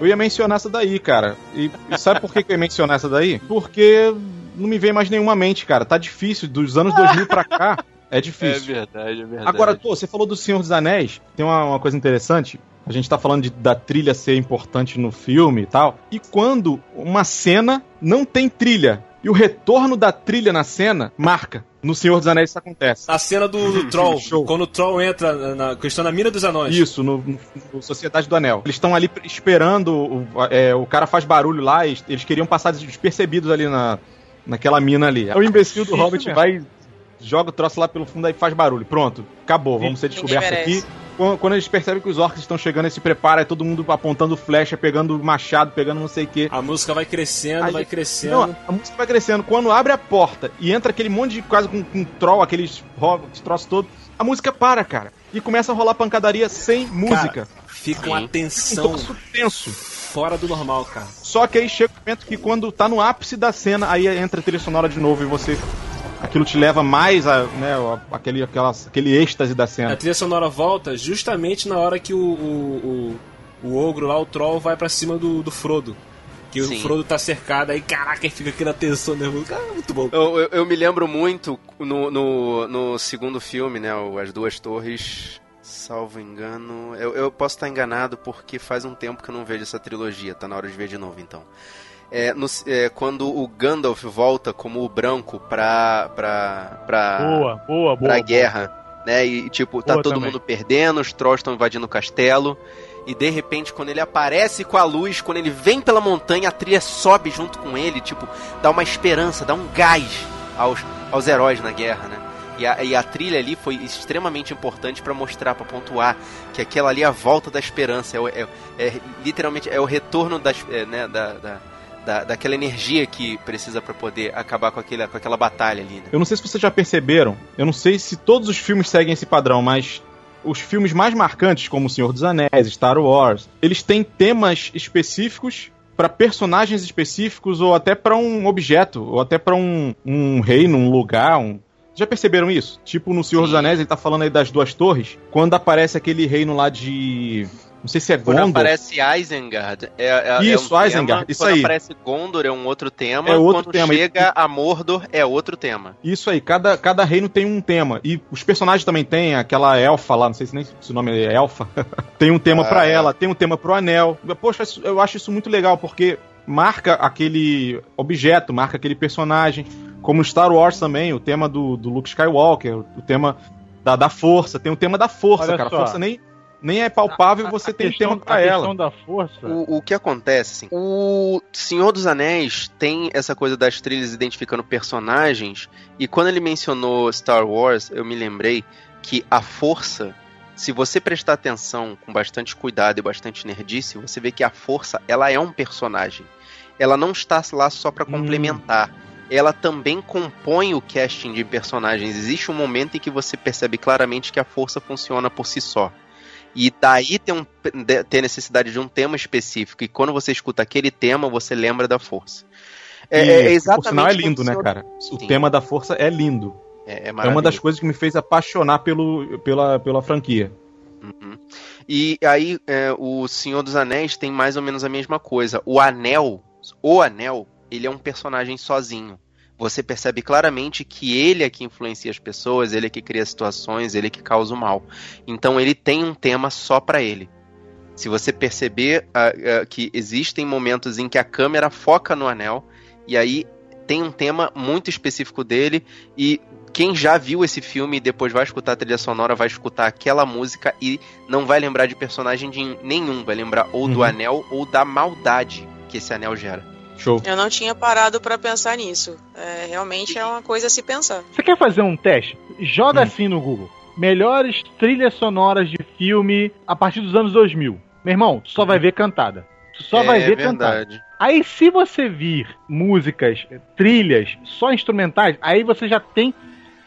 Eu ia mencionar essa daí, cara. E, e sabe por que, que eu ia mencionar essa daí? Porque não me vem mais nenhuma mente, cara. Tá difícil. Dos anos 2000 pra cá, é difícil. É verdade, é verdade. Agora, pô, você falou do Senhor dos Anéis. Tem uma, uma coisa interessante. A gente tá falando de, da trilha ser importante no filme e tal. E quando uma cena não tem trilha e o retorno da trilha na cena marca. No Senhor dos Anéis isso acontece. A cena do, do Troll, Show. quando o Troll entra na questão da mina dos anões. Isso, no, no, no Sociedade do Anel. Eles estão ali esperando, o, é, o cara faz barulho lá, eles, eles queriam passar despercebidos ali na, naquela mina ali. O imbecil do Hobbit vai joga o troço lá pelo fundo e faz barulho. Pronto, acabou, vamos ser descobertos aqui. Quando, eles percebem que os orcs estão chegando, eles se preparam, é todo mundo apontando flecha, pegando machado, pegando não sei o que. A música vai crescendo, a vai gente... crescendo. Não, a música vai crescendo. Quando abre a porta e entra aquele monte de quase com, com troll, aqueles troços todos, a música para, cara. E começa a rolar pancadaria sem música. Cara, fica uma tensão. Um tenso. Fora do normal, cara. Só que aí chega o momento que quando tá no ápice da cena, aí entra a trilha sonora de novo e você aquilo te leva mais a, né, aquele, aquela, aquele êxtase da cena. A trilha sonora volta justamente na hora que o, o, o, o ogro lá, o troll, vai para cima do, do Frodo. Que Sim. o Frodo tá cercado, aí caraca, fica aqui na tensão nervosa. Cara, ah, muito bom. Eu, eu, eu, me lembro muito no, no, no segundo filme, né? As Duas Torres. Salvo engano. Eu, eu posso estar enganado porque faz um tempo que eu não vejo essa trilogia. Tá na hora de ver de novo então é, no, é, quando o Gandalf volta como o branco pra. pra. pra. Boa, boa, boa. pra guerra. Boa. Né? E tipo, tá boa todo também. mundo perdendo, os trolls estão invadindo o castelo. E de repente, quando ele aparece com a luz, quando ele vem pela montanha, a trilha sobe junto com ele, tipo, dá uma esperança, dá um gás aos, aos heróis na guerra, né? E a, e a trilha ali foi extremamente importante para mostrar, para pontuar que aquela ali é a volta da esperança, é, é, é literalmente é o retorno das, é, né, da, da da, daquela energia que precisa para poder acabar com, aquele, com aquela batalha ali. Né? Eu não sei se vocês já perceberam, eu não sei se todos os filmes seguem esse padrão, mas os filmes mais marcantes, como O Senhor dos Anéis, Star Wars, eles têm temas específicos para personagens específicos ou até para um objeto, ou até para um, um reino, um lugar, um, já perceberam isso? Tipo, no Senhor Sim. dos Anéis, ele tá falando aí das duas torres. Quando aparece aquele reino lá de. Não sei se é Gondor. Quando aparece Isengard. É, é, isso, é um Isengard. Tema. Isso Quando aí. aparece Gondor é um outro tema. É outro Quando tema. chega a Mordor é outro tema. Isso aí. Cada, cada reino tem um tema. E os personagens também têm. Aquela elfa lá, não sei se nem se o nome é elfa. [LAUGHS] tem um tema ah, para ela, tem um tema pro anel. Poxa, eu acho isso muito legal porque marca aquele objeto, marca aquele personagem. Como Star Wars também, o tema do, do Luke Skywalker, o tema da, da força, tem o tema da força, Olha cara. só. A força nem, nem é palpável e você A tem questão- tema pra a ela. questão da força. O, o que acontece, assim, o Senhor dos Anéis tem essa coisa das trilhas identificando personagens, e quando ele mencionou Star Wars, eu me lembrei que a força, se você prestar atenção com bastante cuidado e bastante nerdice, você vê que a força, ela é um personagem. Ela não está lá só pra complementar. Ela também compõe o casting de personagens. Existe um momento em que você percebe claramente que a força funciona por si só. E daí tem, um, tem necessidade de um tema específico. E quando você escuta aquele tema, você lembra da força. É, E, é exatamente. sinal é lindo, o né, cara? O Sim. tema da força é lindo. É, é É uma das coisas que me fez apaixonar pelo, pela, pela franquia. Uhum. E aí, é, o Senhor dos Anéis tem mais ou menos a mesma coisa. O Anel, o Anel, ele é um personagem sozinho. Você percebe claramente que ele é que influencia as pessoas, ele é que cria situações, ele é que causa o mal. Então ele tem um tema só pra ele. Se você perceber ah, ah, que existem momentos em que a câmera foca no anel, e aí tem um tema muito específico dele, e quem já viu esse filme e depois vai escutar a trilha sonora, vai escutar aquela música e não vai lembrar de personagem de nenhum, vai lembrar ou do Uhum. anel ou da maldade que esse anel gera. Show. Eu não tinha parado pra pensar nisso. É, realmente é uma coisa a se pensar. Você quer fazer um teste? Joga Hum. assim no Google. Melhores trilhas sonoras de filme a partir dos anos 2000. Meu irmão, tu só vai ver cantada. Tu só é, vai ver é cantada. verdade. Aí, se você vir músicas, trilhas, só instrumentais, aí você já tem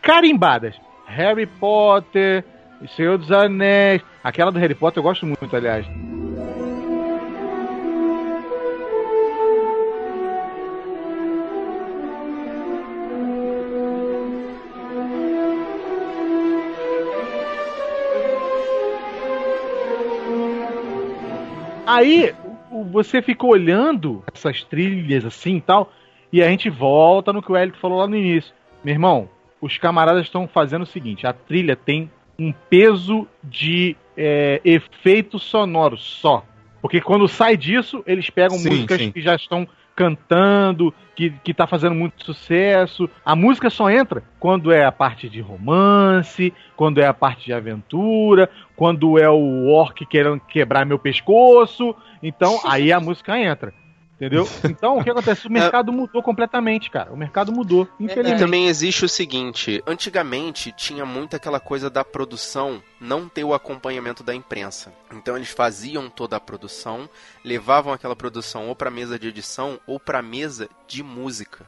carimbadas. Harry Potter, Senhor dos Anéis. Aquela do Harry Potter eu gosto muito, aliás. Aí você fica olhando essas trilhas assim e tal, e a gente volta no que o Elito falou lá no início. Meu irmão, os camaradas estão fazendo o seguinte: a trilha tem um peso de é, efeito sonoro só. Porque quando sai disso, eles pegam Sim, músicas sim. que já estão cantando, que, que tá fazendo muito sucesso. A música só entra quando é a parte de romance, quando é a parte de aventura, quando é o orc querendo quebrar meu pescoço. Então, aí a música entra. Entendeu? [LAUGHS] Então, o que acontece? O mercado mudou completamente, cara. O mercado mudou, E infelizmente. também existe o seguinte: antigamente tinha muito aquela coisa da produção não ter o acompanhamento da imprensa. Então eles faziam toda a produção, levavam aquela produção ou para mesa de edição ou para mesa de música.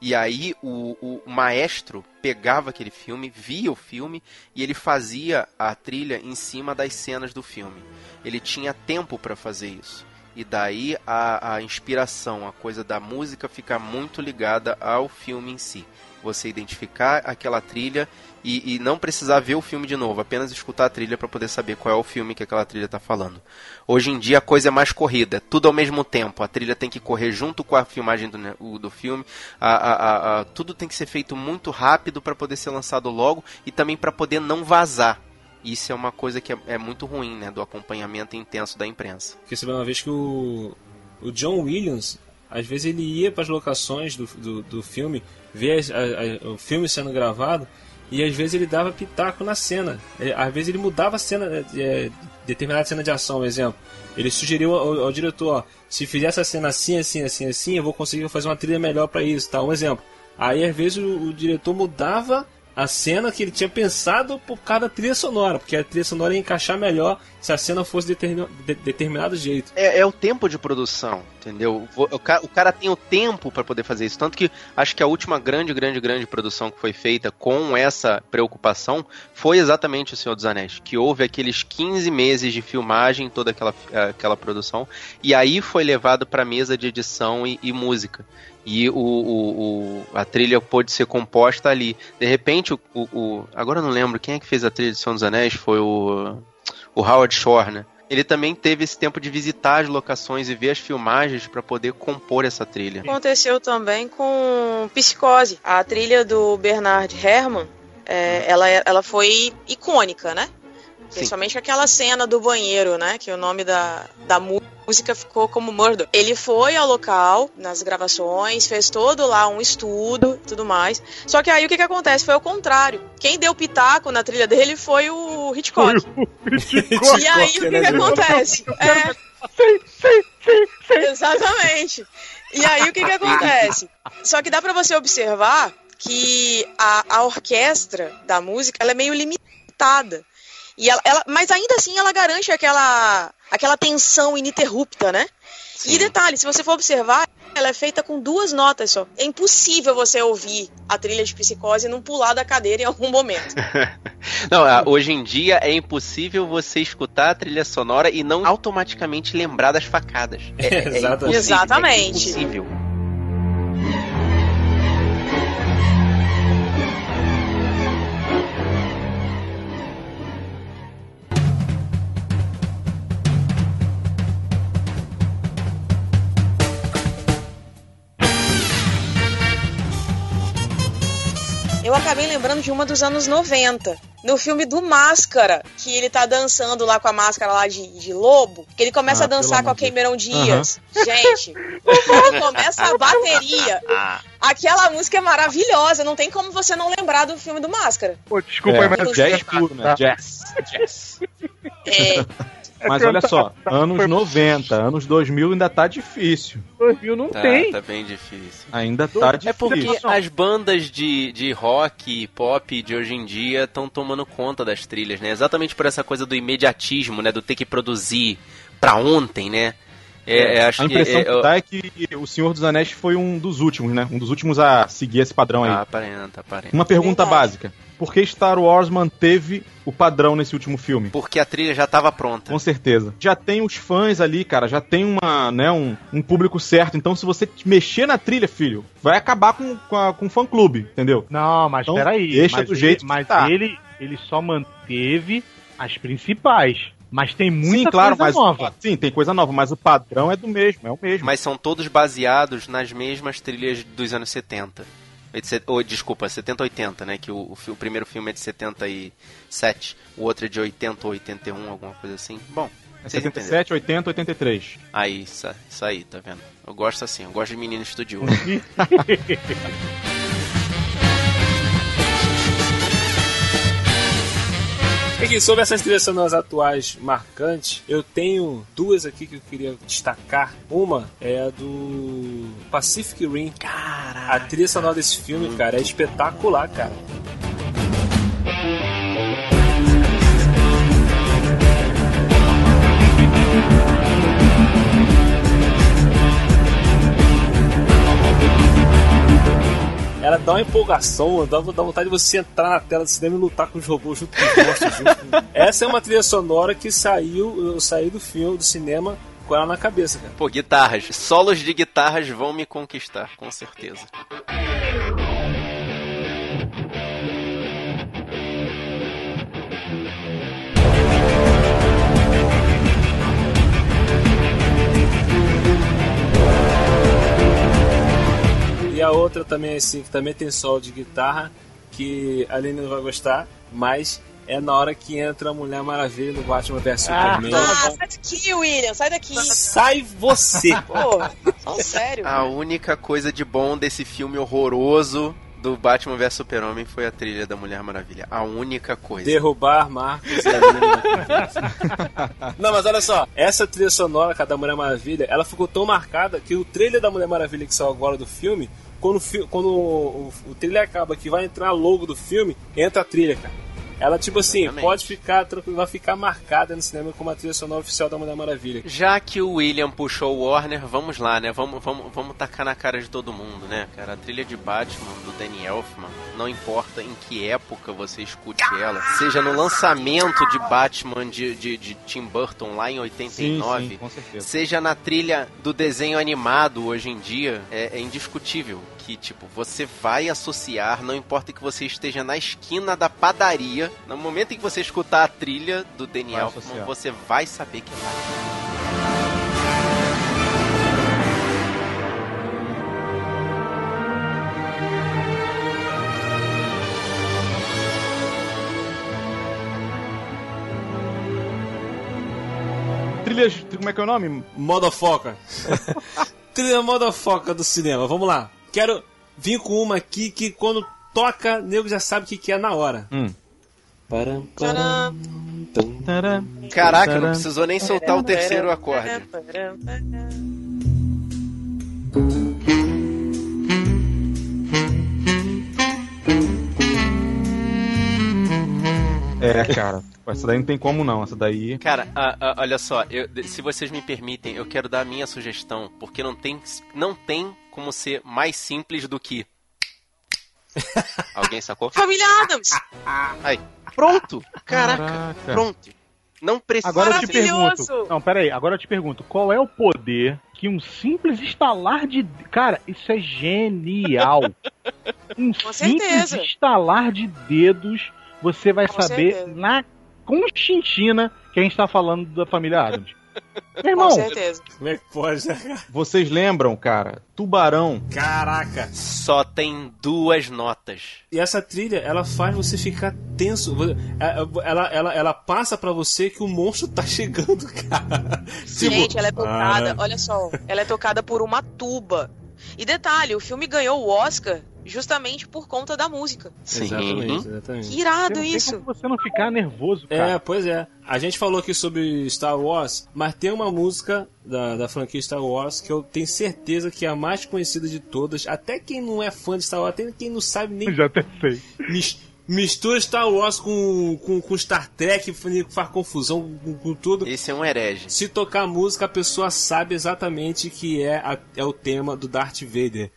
E aí o, o maestro pegava aquele filme, via o filme e ele fazia a trilha em cima das cenas do filme. Ele tinha tempo para fazer isso. E daí a, a inspiração, a coisa da música fica muito ligada ao filme em si. Você identificar aquela trilha e, e não precisar ver o filme de novo, apenas escutar a trilha para poder saber qual é o filme que aquela trilha está falando. Hoje em dia a coisa é mais corrida, tudo ao mesmo tempo. A trilha tem que correr junto com a filmagem do, o- do filme. A- a- a- tudo tem que ser feito muito rápido para poder ser lançado logo e também para poder não vazar. Isso é uma coisa que é, é muito ruim, né? Do acompanhamento intenso da imprensa. Fiquei sabendo uma vez que o, o John Williams, às vezes ele ia para as locações do, do, do filme, ver o filme sendo gravado, e às vezes ele dava pitaco na cena. É, Às vezes ele mudava a cena, é, é, determinada cena de ação, um exemplo. Ele sugeriu ao, ao diretor, ó, se fizer essa cena assim, assim, assim, assim, eu vou conseguir fazer uma trilha melhor para isso, tá? Um exemplo. Aí às vezes o, o diretor mudava a cena que ele tinha pensado por causa da trilha sonora, porque a trilha sonora ia encaixar melhor se a cena fosse determin, de, determinado jeito. É, é o tempo de produção, entendeu? O, o o cara tem o tempo para poder fazer isso. Tanto que acho que a última grande, grande, grande produção que foi feita com essa preocupação foi exatamente O Senhor dos Anéis. Que houve aqueles 15 meses de filmagem, toda aquela, aquela produção, e aí foi levado para mesa de edição e, e música. E o, o- o- a trilha pôde ser composta ali. De repente, o, o- agora eu não lembro quem é que fez a trilha de Senhor dos Anéis, foi o, o Howard Shore, né? Ele também teve esse tempo de visitar as locações e ver as filmagens para poder compor essa trilha. Aconteceu também com Psicose. A trilha do Bernard Herrmann, é, ela, ela foi icônica, né? Sim. Principalmente aquela cena do banheiro, né? Que o nome da, da música ficou como Murder. Ele foi ao local, nas gravações, fez todo lá um estudo tudo mais. Só que aí o que, que acontece? Foi o contrário. Quem deu pitaco na trilha dele foi o Hitchcock. [LAUGHS] e aí o que, que acontece? É, Sim, sim, sim, sim. Exatamente. E aí o que que acontece? Só que dá pra você observar que a, a orquestra da música ela é meio limitada. E ela, ela- mas ainda assim ela garante aquela, aquela tensão ininterrupta, né? E detalhe, se você for observar, ela é feita com duas notas só. É impossível você ouvir a trilha de psicose e não pular da cadeira em algum momento. [LAUGHS] Não, hoje em dia é impossível você escutar a trilha sonora e não automaticamente lembrar das facadas. É, é [LAUGHS] Exatamente. impossível, Exatamente. É impossível. Eu acabei lembrando de uma dos anos 90. No filme do Máscara, que ele tá dançando lá com a máscara lá de, de lobo, que ele começa Ah, a dançar com a Cameron Dias. Gente, quando começa a bateria, Ah, aquela música é maravilhosa. Não tem como você não lembrar do filme do Máscara. Pô, desculpa É, aí, mas jazz puro, né? Jazz. Jazz. É, Mas olha só, anos 90, anos 2000 ainda tá difícil. 2000 não tá, tem. tá bem difícil. Ainda tá É difícil. porque as bandas de, de rock e pop de hoje em dia estão tomando conta das trilhas, né? Exatamente por essa coisa do imediatismo, né? Do ter que produzir pra ontem, né? É, é, acho A que- impressão é, que eu- dá é que o Senhor dos Anéis foi um dos últimos, né? Um dos últimos a seguir esse padrão aí. Ah, aparenta, aparenta. Uma pergunta Verdade. básica. Por que Star Wars manteve o padrão nesse último filme? Porque a trilha já tava pronta. Com certeza. Já tem os fãs ali, cara, já tem uma, né, um, um público certo. Então, se você mexer na trilha, filho, vai acabar com, com, a- com o fã-clube, entendeu? Não, mas Então, peraí. deixa mas do ele- jeito que Mas tá. ele, ele só manteve as principais. Mas tem muita sim, claro, coisa mas nova. sim, tem coisa nova, mas o padrão é do mesmo, é o mesmo. Mas são todos baseados nas mesmas trilhas dos anos 70. É Ou, desculpa, 70 80, né? Que o, o o primeiro filme é de 77, o outro é de 80 ou 81, alguma coisa assim. Bom, É vocês entenderam. 77, 80, 83. Aí, isso, isso aí, tá vendo? Eu gosto assim, eu gosto de menino estudioso. [LAUGHS] Aqui, sobre essas trilhas sonoras atuais marcantes, eu tenho duas aqui que eu queria destacar. Uma é a do Pacific Rim. Caraca. A trilha sonora desse filme, cara, é espetacular, cara. Ela dá uma empolgação, dá, dá vontade de você entrar na tela do cinema e lutar com os robôs junto com os monstros. [LAUGHS] Essa é uma trilha sonora que saiu, eu saí do filme, do cinema, com ela na cabeça, cara. Pô, guitarras. Solos de guitarras vão me conquistar, com certeza. E a outra também, assim, que também tem solo de guitarra, que a Aline não vai gostar, mas é na hora que entra a Mulher Maravilha no Batman vs Superman. ah, sai daqui, William, sai daqui. Sai você! Pô, fala sério. A única coisa de bom desse filme horroroso do Batman vs Super-Homem foi a trilha da Mulher Maravilha. A única coisa. Derrubar Marcos e conversa. Não, mas olha só, essa trilha sonora da Mulher Maravilha, ela ficou tão marcada que o trailer da Mulher Maravilha que saiu agora do filme, quando, quando o, o, o trailer acaba, que vai entrar logo do filme, entra a trilha, cara. Ela, tipo assim, Exatamente. pode ficar vai ficar marcada no cinema como a trilha sonora oficial da Mulher Maravilha. Já que o William puxou o Warner, vamos lá, né? Vamos, vamos, vamos tacar na cara de todo mundo, né, cara? A trilha de Batman, do Danny Elfman, não importa em que época você escute ela, seja no lançamento de Batman de, de, de Tim Burton lá em Sim, 89, sim, certeza. seja na trilha do desenho animado hoje em dia, é, é indiscutível que, tipo, você vai associar, não importa que você esteja na esquina da padaria, no momento em que você escutar a trilha do Danny Vai você vai saber que é Batman. trilha trilhas. Como é que é o nome? Modofoca. [LAUGHS] Trilha modofoca do cinema. Vamos lá. Quero vir com uma aqui que quando toca, nego já sabe o que, que é na hora. Hum. Param, Tcharam. tum. Caraca, não precisou nem soltar o terceiro acorde. É, cara. Essa daí não tem como não. Essa daí. Cara, ah, ah, olha só, eu- se vocês me permitem, eu quero dar a minha sugestão, porque não tem, não tem como ser mais simples do que. [LAUGHS] Alguém sacou? Família Adams! Aí, pronto! Caraca, Caraca. pronto. Não precisa. Agora eu te pergunto. Não, peraí, agora eu te pergunto: qual é o poder que um simples estalar de. Cara, isso é genial. [LAUGHS] Um Com simples certeza. estalar de dedos, você vai Com saber certeza. na constintina que a gente tá falando da família Adams. Meu Com irmão, certeza. Como é que pode, né, cara? Vocês lembram, cara? Tubarão. Caraca. Só tem duas notas. E essa trilha, ela faz você ficar tenso. Ela, ela, ela, ela passa pra você que o monstro tá chegando, [LAUGHS] cara. Tipo, Gente, ela é tocada, ah, olha só, ela é tocada por uma tuba. E detalhe, o filme ganhou o Oscar justamente por conta da música. Exatamente, exatamente. Que irado tem isso. como você não ficar nervoso, É, cara. pois é. A gente falou aqui sobre Star Wars, mas tem uma música da, da franquia Star Wars que eu tenho certeza que é a mais conhecida de todas. Até quem não é fã de Star Wars, até quem não sabe nem Já até sei. Mis- mistura Star Wars com, com, com Star Trek, faz confusão com, com tudo. Esse é um herege. Se tocar a música, a pessoa sabe exatamente que é, a- é o tema do Darth Vader.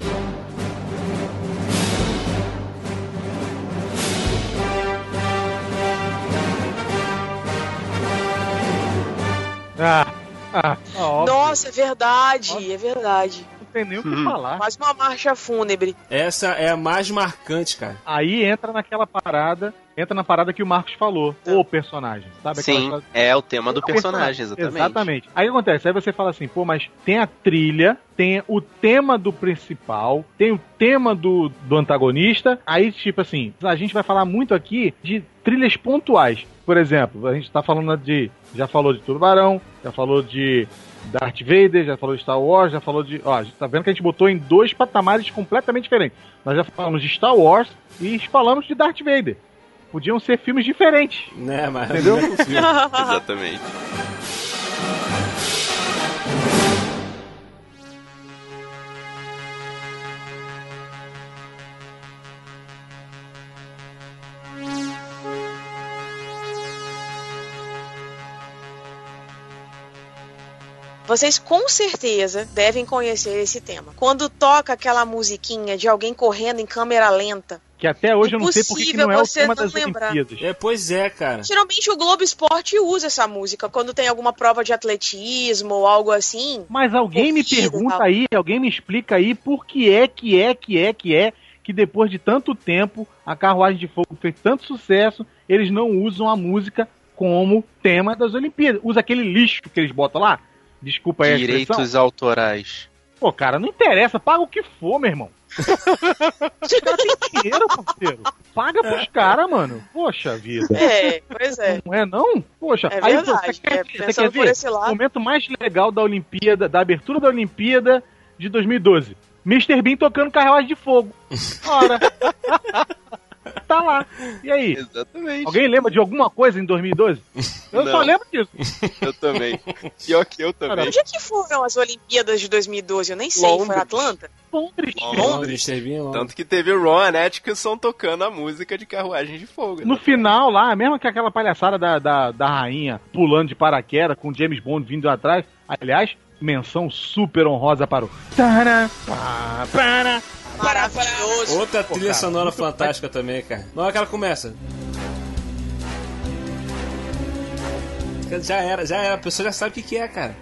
Ah, ah, óbvio. Nossa, é verdade, é verdade. Não tem nem o que Uhum. falar. Mais uma marcha fúnebre. Essa é a mais marcante, cara. Aí entra naquela parada, entra na parada que o Marcos falou, o personagem, sabe? Sim, é o tema do o personagem, exatamente. Exatamente. Aí o que acontece? Aí você fala assim, pô, mas tem a trilha, tem o tema do principal, tem o tema do, do antagonista. Aí, tipo assim, a gente vai falar muito aqui de trilhas pontuais. Por exemplo, a gente tá falando de. Já falou de Tubarão, já falou de Darth Vader, já falou de Star Wars, já falou de. Ó, tá vendo que a gente botou em dois patamares completamente diferentes. Nós já falamos de Star Wars e falamos de Darth Vader. Podiam ser filmes diferentes. Né, mas Entendeu? não é possível. [LAUGHS] Exatamente. Vocês com certeza devem conhecer esse tema. Quando toca aquela musiquinha de alguém correndo em câmera lenta. Que até hoje eu não sei porque que não é o Impossível tema você das não lembrar. Olimpíadas. É, pois é, cara. Geralmente o Globo Esporte usa essa música quando tem alguma prova de atletismo ou algo assim. Mas alguém me pergunta aí, alguém me explica aí por que é, que é, que é, que é, que depois de tanto tempo a Carruagem de Fogo fez tanto sucesso, eles não usam a música como tema das Olimpíadas. Usa aquele lixo que eles botam lá. Desculpa aí. Direitos autorais. Pô, cara, não interessa, paga o que for, meu irmão. Os caras têm dinheiro, parceiro. Paga pros caras, mano. Poxa vida. É, pois é. Não é não? Poxa, É aí verdade, você quer, é, você quer ver esse lado. o momento mais legal da Olimpíada, da abertura da Olimpíada de 2012? Mr. Bean tocando carruagem de fogo. Ora. [LAUGHS] tá lá. E aí? Exatamente. Alguém lembra de alguma coisa em 2012? Eu só Não. lembro disso. [LAUGHS] Eu também. Pior que eu também. Onde é que foram as Olimpíadas de 2012? Eu nem sei. Foi Londres. Atlanta? Londres. Londres, teve Londres. Tanto que teve o Ron Atkinson tocando a música de Carruagem de Fogo. No né? final lá, mesmo que aquela palhaçada da, da, da rainha pulando de paraquedas com James Bond vindo atrás. Aliás, menção super honrosa para o. Pá. Maravilhoso. Outra Pô, trilha cara, sonora fantástica também, cara. Na hora que ela começa. Já era, já era. A pessoa já sabe o que, que é, cara.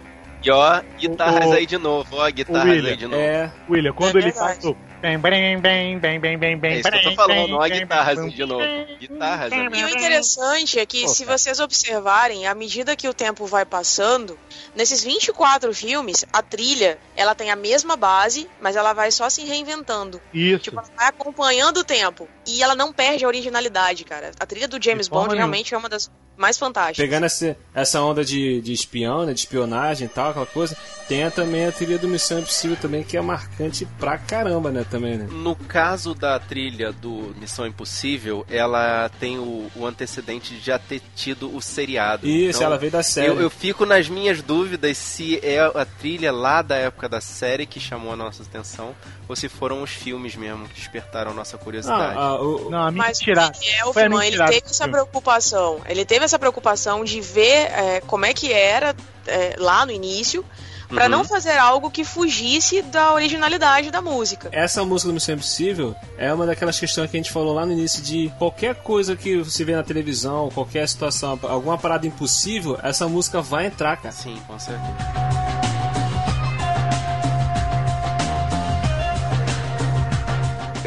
E ó, guitarras O- aí de novo, ó, guitarras William, aí de novo. É. William, quando É ele faz o. Bem, bem, bem, bem, bem, bem, bem, É isso que eu tô bem, falando, bem, ó, bem, guitarras bem, de novo. Guitarras. E o interessante é que, Pô, se cara. vocês observarem, à medida que o tempo vai passando, nesses 24 filmes, a trilha, ela tem a mesma base, mas ela vai só se reinventando. Isso. Tipo, ela vai acompanhando o tempo. E ela não perde a originalidade, cara. A trilha do James Bond nenhuma. realmente é uma das mais fantásticas. Pegando essa, essa onda de, de espião, né, de espionagem e tal, aquela coisa, tem também a trilha do Missão Impossível também, que é marcante pra caramba, né, também, né? No caso da trilha do Missão Impossível, ela tem o, o antecedente de já ter tido o seriado. Isso, Então, ela veio da série. Eu, eu fico nas minhas dúvidas se é a trilha lá da época da série que chamou a nossa atenção ou se foram os filmes mesmo que despertaram a nossa curiosidade. Ah, ah, o- Não, a Mas o Foi a Elfman, ele teve essa preocupação. Ele teve essa preocupação de ver é, como é que era é, lá no início, pra Uhum. não fazer algo que fugisse da originalidade da música. essa música do Missão Impossível é uma daquelas questões que a gente falou lá no início de qualquer coisa que você vê na televisão, qualquer situação, alguma parada impossível, essa música vai entrar, cara. Sim, com certeza.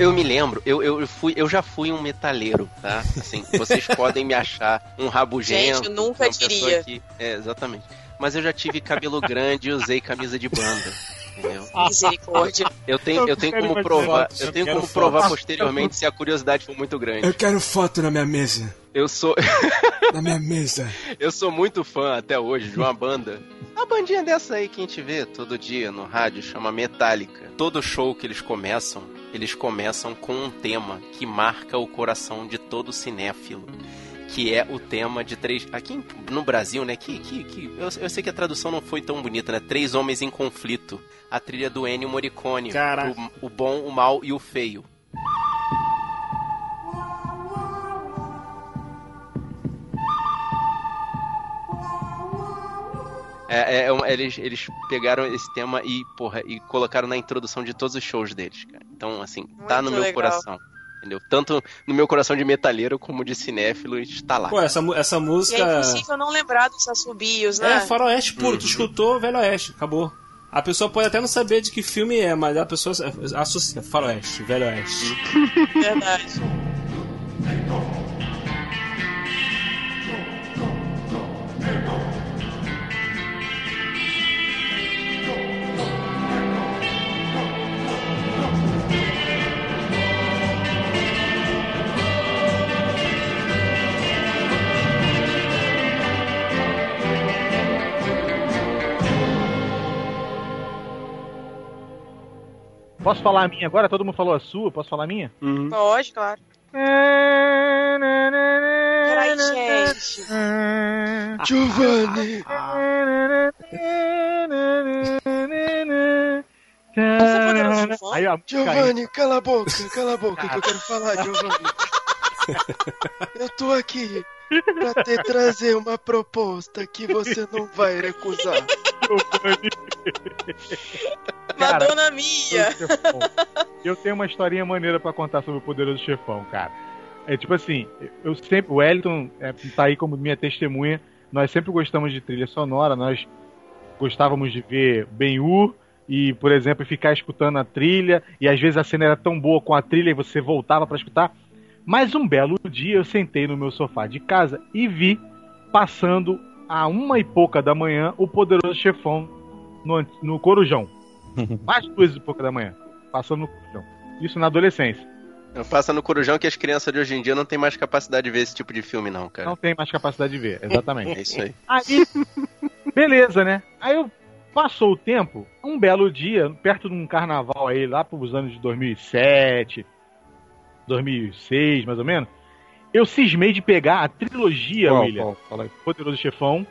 Eu me lembro, eu, eu, fui, eu já fui um metaleiro, tá? Assim, vocês [LAUGHS] podem me achar um rabugento. Gente, eu nunca diria. Que, é, exatamente. Mas eu já tive cabelo grande e usei camisa de banda. Entendeu? Misericórdia. Eu tenho, eu tenho como provar, Eu eu tenho como foto. provar posteriormente se a curiosidade for muito grande. quero foto na minha mesa. Eu sou, [LAUGHS] Na minha mesa. eu sou muito fã até hoje de uma banda. Uma bandinha dessa aí que a gente vê todo dia no rádio chama Metallica. Todo show que eles começam, eles começam com um tema que marca o coração de todo cinéfilo. Que é o tema de três. Aqui no Brasil, né? Que, que, que eu, eu sei que a tradução não foi tão bonita, né? Três homens em conflito. A trilha do Ennio Morricone. Caraca. O, o bom, o mal e o feio. É, é, é eles, eles pegaram esse tema e, porra, e colocaram na introdução de todos os shows deles, cara. Então, assim, tá no Muito meu legal. coração. Entendeu? Tanto no meu coração de metalheiro como de cinéfilo está lá. Pô, essa, essa E é música. impossível não lembrar dos assobios, né? É faroeste puro, tu escutou Velho Oeste, acabou. A pessoa pode até não saber de que filme é, mas a pessoa associa faroeste, Velho Oeste. Verdade. [LAUGHS] Posso falar a minha agora? Todo mundo falou a sua, posso falar a minha? Pode, claro. Peraí, gente. Giovanni! Aí, ó, caiu. cala a boca, cala a boca que eu quero falar, [LAUGHS] Giovanni. Eu tô aqui pra te trazer uma proposta que você não vai recusar. Cara, [LAUGHS] Madonna Mia. Chefão. Eu tenho uma historinha maneira pra contar sobre o poderoso chefão, cara. É tipo assim, eu sempre, o Wellington é, tá aí como minha testemunha. Nós sempre gostamos de trilha sonora, nós gostávamos de ver Ben-Hur e, por exemplo, ficar escutando a trilha e às vezes a cena era tão boa com a trilha e você voltava pra escutar. Mas um belo dia eu sentei no meu sofá de casa e vi passando a uma e pouca da manhã o poderoso chefão no, no Corujão. [LAUGHS] Mais de duas e pouca da manhã. Passando no Corujão. Isso na adolescência. Passa no Corujão que as crianças de hoje em dia não têm mais capacidade de ver esse tipo de filme, não, cara. Não tem mais capacidade de ver, exatamente. [LAUGHS] É isso aí. Aí, beleza, né? Aí eu passou o tempo, um belo dia, perto de um carnaval aí, lá pros anos de 2007, 2006, mais ou menos, eu cismei de pegar a trilogia, Qual, William, qual? Fala aí. Poderoso Chefão,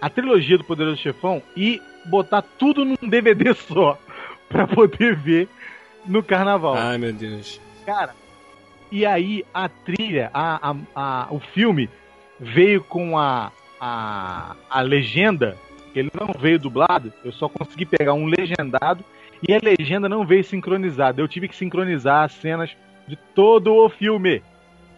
a trilogia do Poderoso Chefão e botar tudo num DVD só [LAUGHS] pra poder ver no carnaval. Ai, meu Deus. Cara, e aí a trilha, a, a, a- o filme veio com a, a, a legenda, que ele não veio dublado, eu só consegui pegar um legendado e a legenda não veio sincronizada. Eu tive que sincronizar as cenas de todo o filme,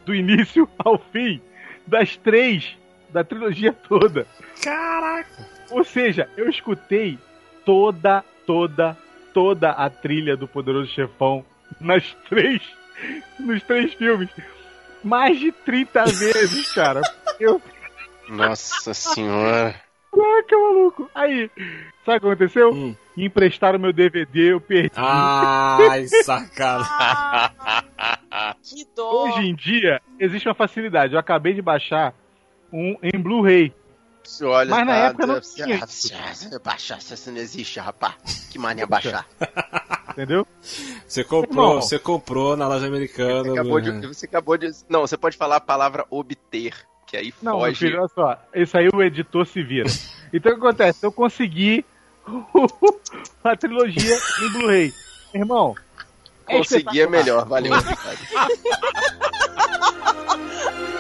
do início [LAUGHS] ao fim, das três, da trilogia toda. Caraca! Ou seja, eu escutei toda, toda, toda a trilha do Poderoso Chefão nas três, nos três filmes. Mais de 30 vezes, cara. Eu, Nossa senhora. caraca, maluco. Aí, sabe o que aconteceu? Hum. Emprestaram meu DVD, eu perdi. Ai, [LAUGHS] sacada. Que dó. Hoje em dia, existe uma facilidade. Eu acabei de baixar um em Blu-ray. Olha, Mas na tá, época não tinha Baixar, isso não existe, rapaz. Que mania baixar. [LAUGHS] Entendeu? Você comprou, você comprou na loja americana. Você acabou, de, você acabou de. Não, você pode falar a palavra obter, que aí Não, foge. filho, olha só. Isso aí o editor se vira. Então o que acontece? Eu consegui [LAUGHS] a trilogia em Blu-ray. Irmão. Conseguir é melhor, valeu. [LAUGHS]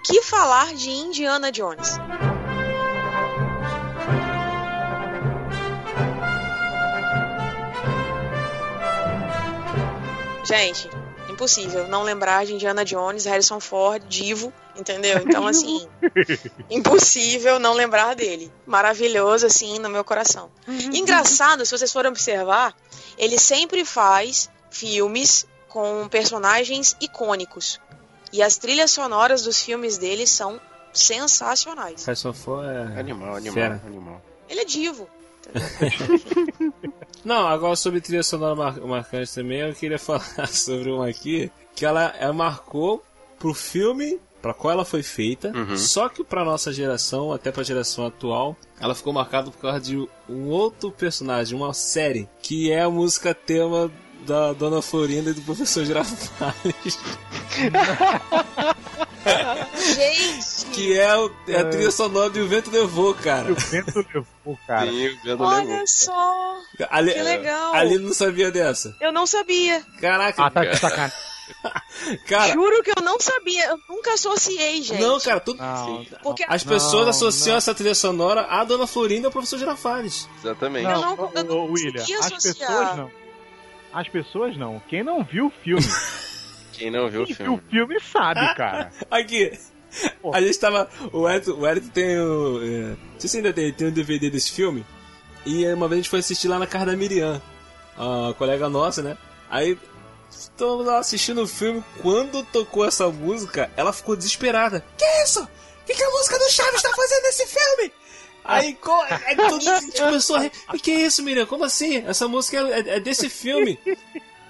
O que falar de Indiana Jones? Gente, impossível não lembrar de Indiana Jones, Harrison Ford, Divo, entendeu? Então, assim, [LAUGHS] impossível não lembrar dele. Maravilhoso, assim, no meu coração. Engraçado, se vocês forem observar, ele sempre faz filmes com personagens icônicos. E as trilhas sonoras dos filmes dele são sensacionais. Harrison Ford é... Animal, animal, Fera. animal. Ele é divo. [LAUGHS] Não, agora sobre trilha sonora mar- marcante também, eu queria [LAUGHS] falar sobre uma aqui, que ela, ela marcou pro filme pra qual ela foi feita, Uhum. só que pra nossa geração, até pra geração atual, ela ficou marcada por causa de um outro personagem, uma série, que é a música tema da Dona Florinda e do Professor Girafales, Gente, que é, o- é a trilha sonora de O Vento Levou, cara. O vento levou, cara. Sim, o vendo olha levou. só. Ali, Que legal. Ali não sabia dessa. Eu não sabia. Caraca, Ah, tá de sacanagem. [LAUGHS] cara. Juro que eu não sabia. Eu nunca associei, gente. Não, cara, tudo. Não, Porque As pessoas Não, associam não. essa trilha sonora à Dona Florinda e ao professor Girafales. Exatamente. Eu não, não- eu não ô, William, consegui as associar. pessoas não. As pessoas não. Quem não viu o filme, [LAUGHS] Quem não viu o quem viu filme? o filme sabe, cara. [LAUGHS] Aqui. Pô. A gente tava. O Edson, o Edson tem o. É, não sei se ainda tem, tem um DVD desse filme. E uma vez a gente foi assistir lá na casa da Miriam, a colega nossa, né? Aí estamos lá assistindo o filme. Quando tocou essa música, ela ficou desesperada. Que isso? O que, que a música do Chaves tá fazendo nesse filme? Aí, co- aí todo mundo começou a rir. O que é isso, Miriam? Como assim? Essa música é, é desse filme.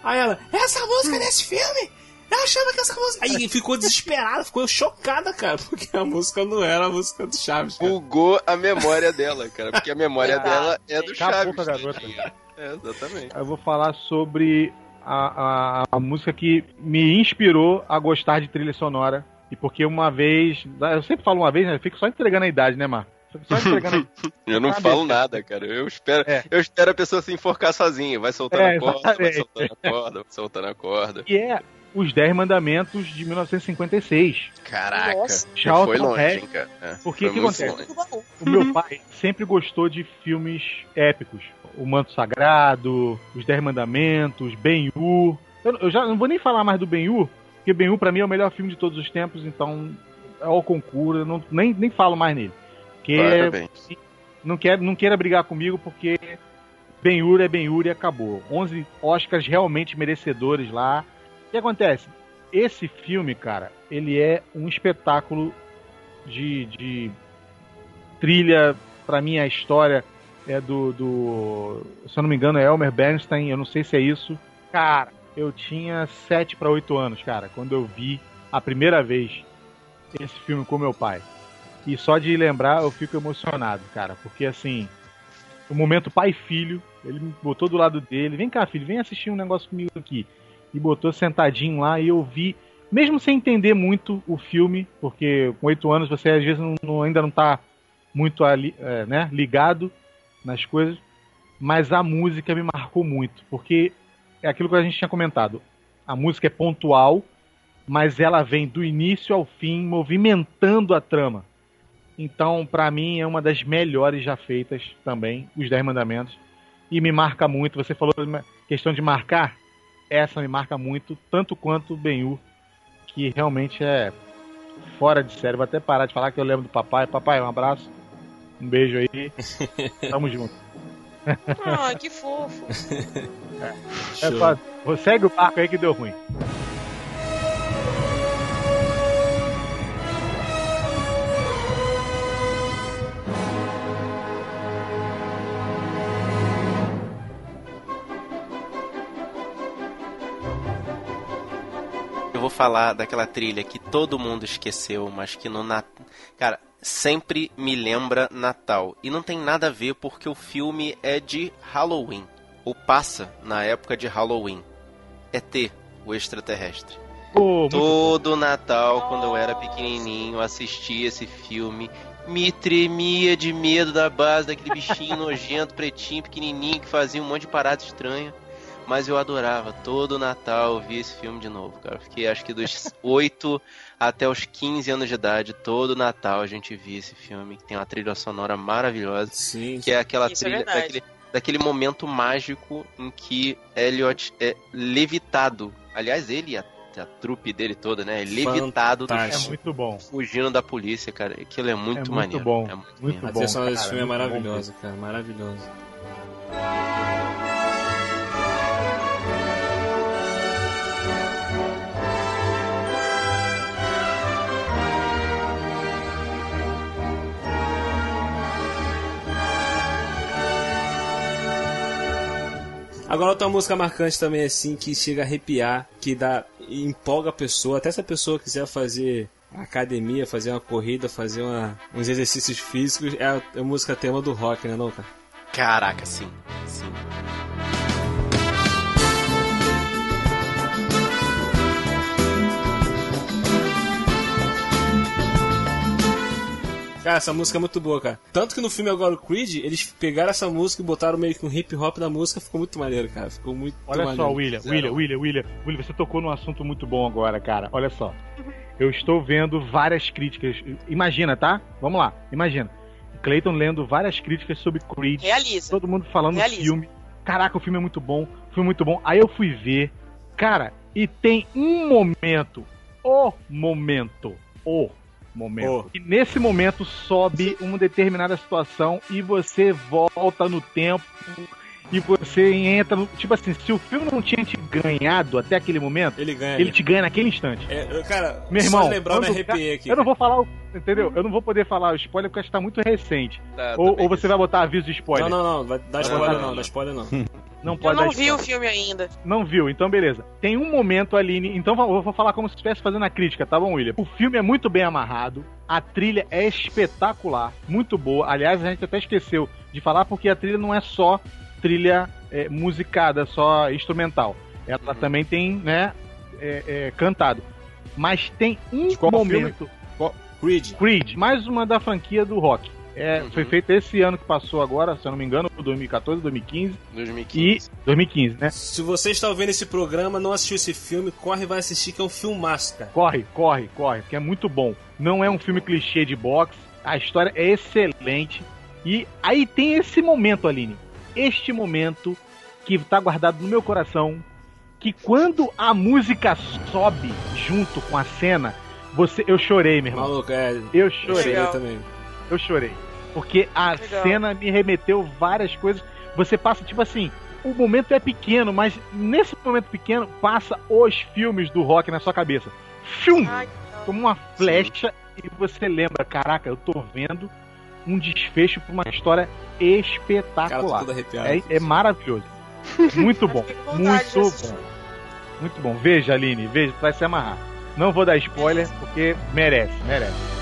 Aí ela, essa música é desse filme? Eu achava que essa música. Aí ficou desesperada, ficou chocada, cara, porque a música não era a música do Chaves. Cara. Bugou a memória dela, cara. Porque a memória dela é do Chaves. a garota. tadinha. É, exatamente. Eu vou falar sobre a, a, a música que me inspirou a gostar de trilha sonora. E porque uma vez. Eu sempre falo uma vez, né? Eu fico só entregando a idade, né, Mar? Fico Só entregando. [LAUGHS] Eu não falo nada, cara. Eu espero, É. eu espero a pessoa se enforcar sozinha. Vai soltando É, a corda, vai exatamente. soltando a corda, vai soltando a corda. que é Os Dez Mandamentos de 1956. Caraca. Nossa. Charlton foi longe, Heston. hein, cara. É, Por que foi que acontece? longe. O meu pai sempre gostou de filmes épicos. O Manto Sagrado, Os Dez Mandamentos, Ben-Hur. Eu, eu já não vou nem falar mais do Ben-Hur, porque Ben-Hur pra mim é o melhor filme de todos os tempos, então é o concurso, eu não, nem, nem falo mais nele. Porque Parabéns. não, quer, não queira brigar comigo, porque Ben-Hur é Ben-Hur e acabou. 11 Oscars realmente merecedores lá. O que acontece? Esse filme, cara, ele é um espetáculo de, de trilha. Pra mim, a história é do, do. Se eu não me engano, é Elmer Bernstein. Eu não sei se é isso. Cara, eu tinha 7 para 8 anos, cara, quando eu vi a primeira vez esse filme com meu pai. E só de lembrar eu fico emocionado, cara, porque assim, o momento pai filho, ele me botou do lado dele, vem cá, filho, vem assistir um negócio comigo aqui. E botou sentadinho lá e eu vi, mesmo sem entender muito o filme, porque com oito anos você às vezes não- não- ainda não tá muito ali, é, né, ligado nas coisas, mas a música me marcou muito, porque é aquilo que a gente tinha comentado. A música é pontual, mas ela vem do início ao fim, movimentando a trama. Então, pra mim, é uma das melhores já feitas também, os Dez Mandamentos. E me marca muito. Você falou de questão de marcar. Essa me marca muito, tanto quanto o Ben-Hur, que realmente é fora de série. Vou até parar de falar que eu lembro do papai. Papai, um abraço. Um beijo aí. [LAUGHS] Tamo junto. Ah, que fofo. É só, segue o barco aí que deu ruim. Falar daquela trilha que todo mundo esqueceu, mas que no Natal. Cara, sempre me lembra Natal. E não tem nada a ver porque o filme é de Halloween. Ou passa na época de Halloween. É T, o extraterrestre. Muito Todo Natal, quando eu era pequenininho, assistia esse filme. Me tremia de medo da base daquele bichinho nojento, pretinho, pequenininho, que fazia um monte de parada estranha. Mas eu adorava. Todo Natal eu via esse filme de novo, cara. Fiquei acho que dos [LAUGHS] 8 até os 15 anos de idade. Todo Natal a gente via esse filme. Tem uma trilha sonora maravilhosa. Sim. Que é aquela Isso é trilha verdade. daquele, daquele momento mágico em que Elliot é levitado. Aliás, ele e a, trupe dele toda, né? É levitado do É Fantástico. muito bom. fugindo da polícia, cara. Aquilo é muito, É muito maneiro. bom. É muito, Muito maneiro. A bom, trilha sonora desse filme é muito bom maravilhosa, cara. Maravilhosa. Agora outra música marcante também assim que chega a arrepiar, que dá empolga a pessoa, até se a pessoa quiser fazer academia, fazer uma corrida, fazer uma- uns exercícios físicos, é a, é a música tema do rock, né, não, cara? Caraca, sim. sim. Cara, essa música é muito boa, cara. Tanto que no filme agora o Creed, eles pegaram essa música e botaram meio que um hip hop da música, ficou muito maneiro, cara. Ficou muito Olha maneiro. só, William, William, William, William, William, você tocou num assunto muito bom agora, cara. Olha só. Eu estou vendo várias críticas. Imagina, tá? Vamos lá, imagina. Clayton lendo várias críticas sobre Creed. Realiza. Todo mundo falando do Realiza. filme. Caraca, o filme é muito bom. Filme é muito bom. Aí eu fui ver. Cara, e tem um momento. O momento. O momento. O. E nesse momento sobe uma determinada situação e você volta no tempo. E você entra no. Tipo assim, se o filme não tinha te ganhado até aquele momento, Ele ganha. ele te ganha naquele instante. É, eu- cara, Meu irmão, só lembrar eu me arrepiei aqui. Eu não vou falar o. Entendeu? Eu não vou poder falar o spoiler porque acho que tá muito recente. Tá, Ou, tá ou você vai botar aviso de spoiler. Não, não, não, vai dar spoiler não, não, não. dá spoiler não. [LAUGHS] Não Eu pode não dar vi o filme ainda. Não viu, então beleza. Tem um momento, Aline, então eu vou falar como se estivesse fazendo a crítica, tá bom, William? O filme é muito bem amarrado, a trilha é espetacular, muito boa. Aliás, a gente até esqueceu de falar porque a trilha não é só trilha é, musicada, só instrumental. Ela Uhum. também tem, né, é, é, cantado. Mas tem um qual momento. Creed. Creed, mais uma da franquia do rock. É, Uhum. Foi feita esse ano que passou agora, se eu não me engano, 2014, 2015 e 2015. 2015, né? Se você está ouvindo esse programa, não assistiu esse filme, corre e vai assistir, que é um filmaço, cara. Corre, corre, corre, porque é muito bom. Não é um filme clichê de boxe, a história é excelente. E aí tem esse momento, Aline. Este momento que tá guardado no meu coração. Que quando a música sobe junto com a cena, você, eu chorei, meu irmão. Maluco, é. Eu Eu chorei, Legal. também. eu chorei. Porque a Legal. cena me remeteu várias coisas. Você passa, tipo assim, o momento é pequeno, mas nesse momento pequeno passa os filmes do rock na sua cabeça. Fium! Como uma flecha e você lembra, caraca, eu tô vendo um desfecho pra uma história Cara, espetacular. arrepiado. É, é maravilhoso. Muito bom. [LAUGHS] de Muito bom. Muito bom. Veja, Aline, veja, tu vai se amarrar. Não vou dar spoiler porque merece, merece.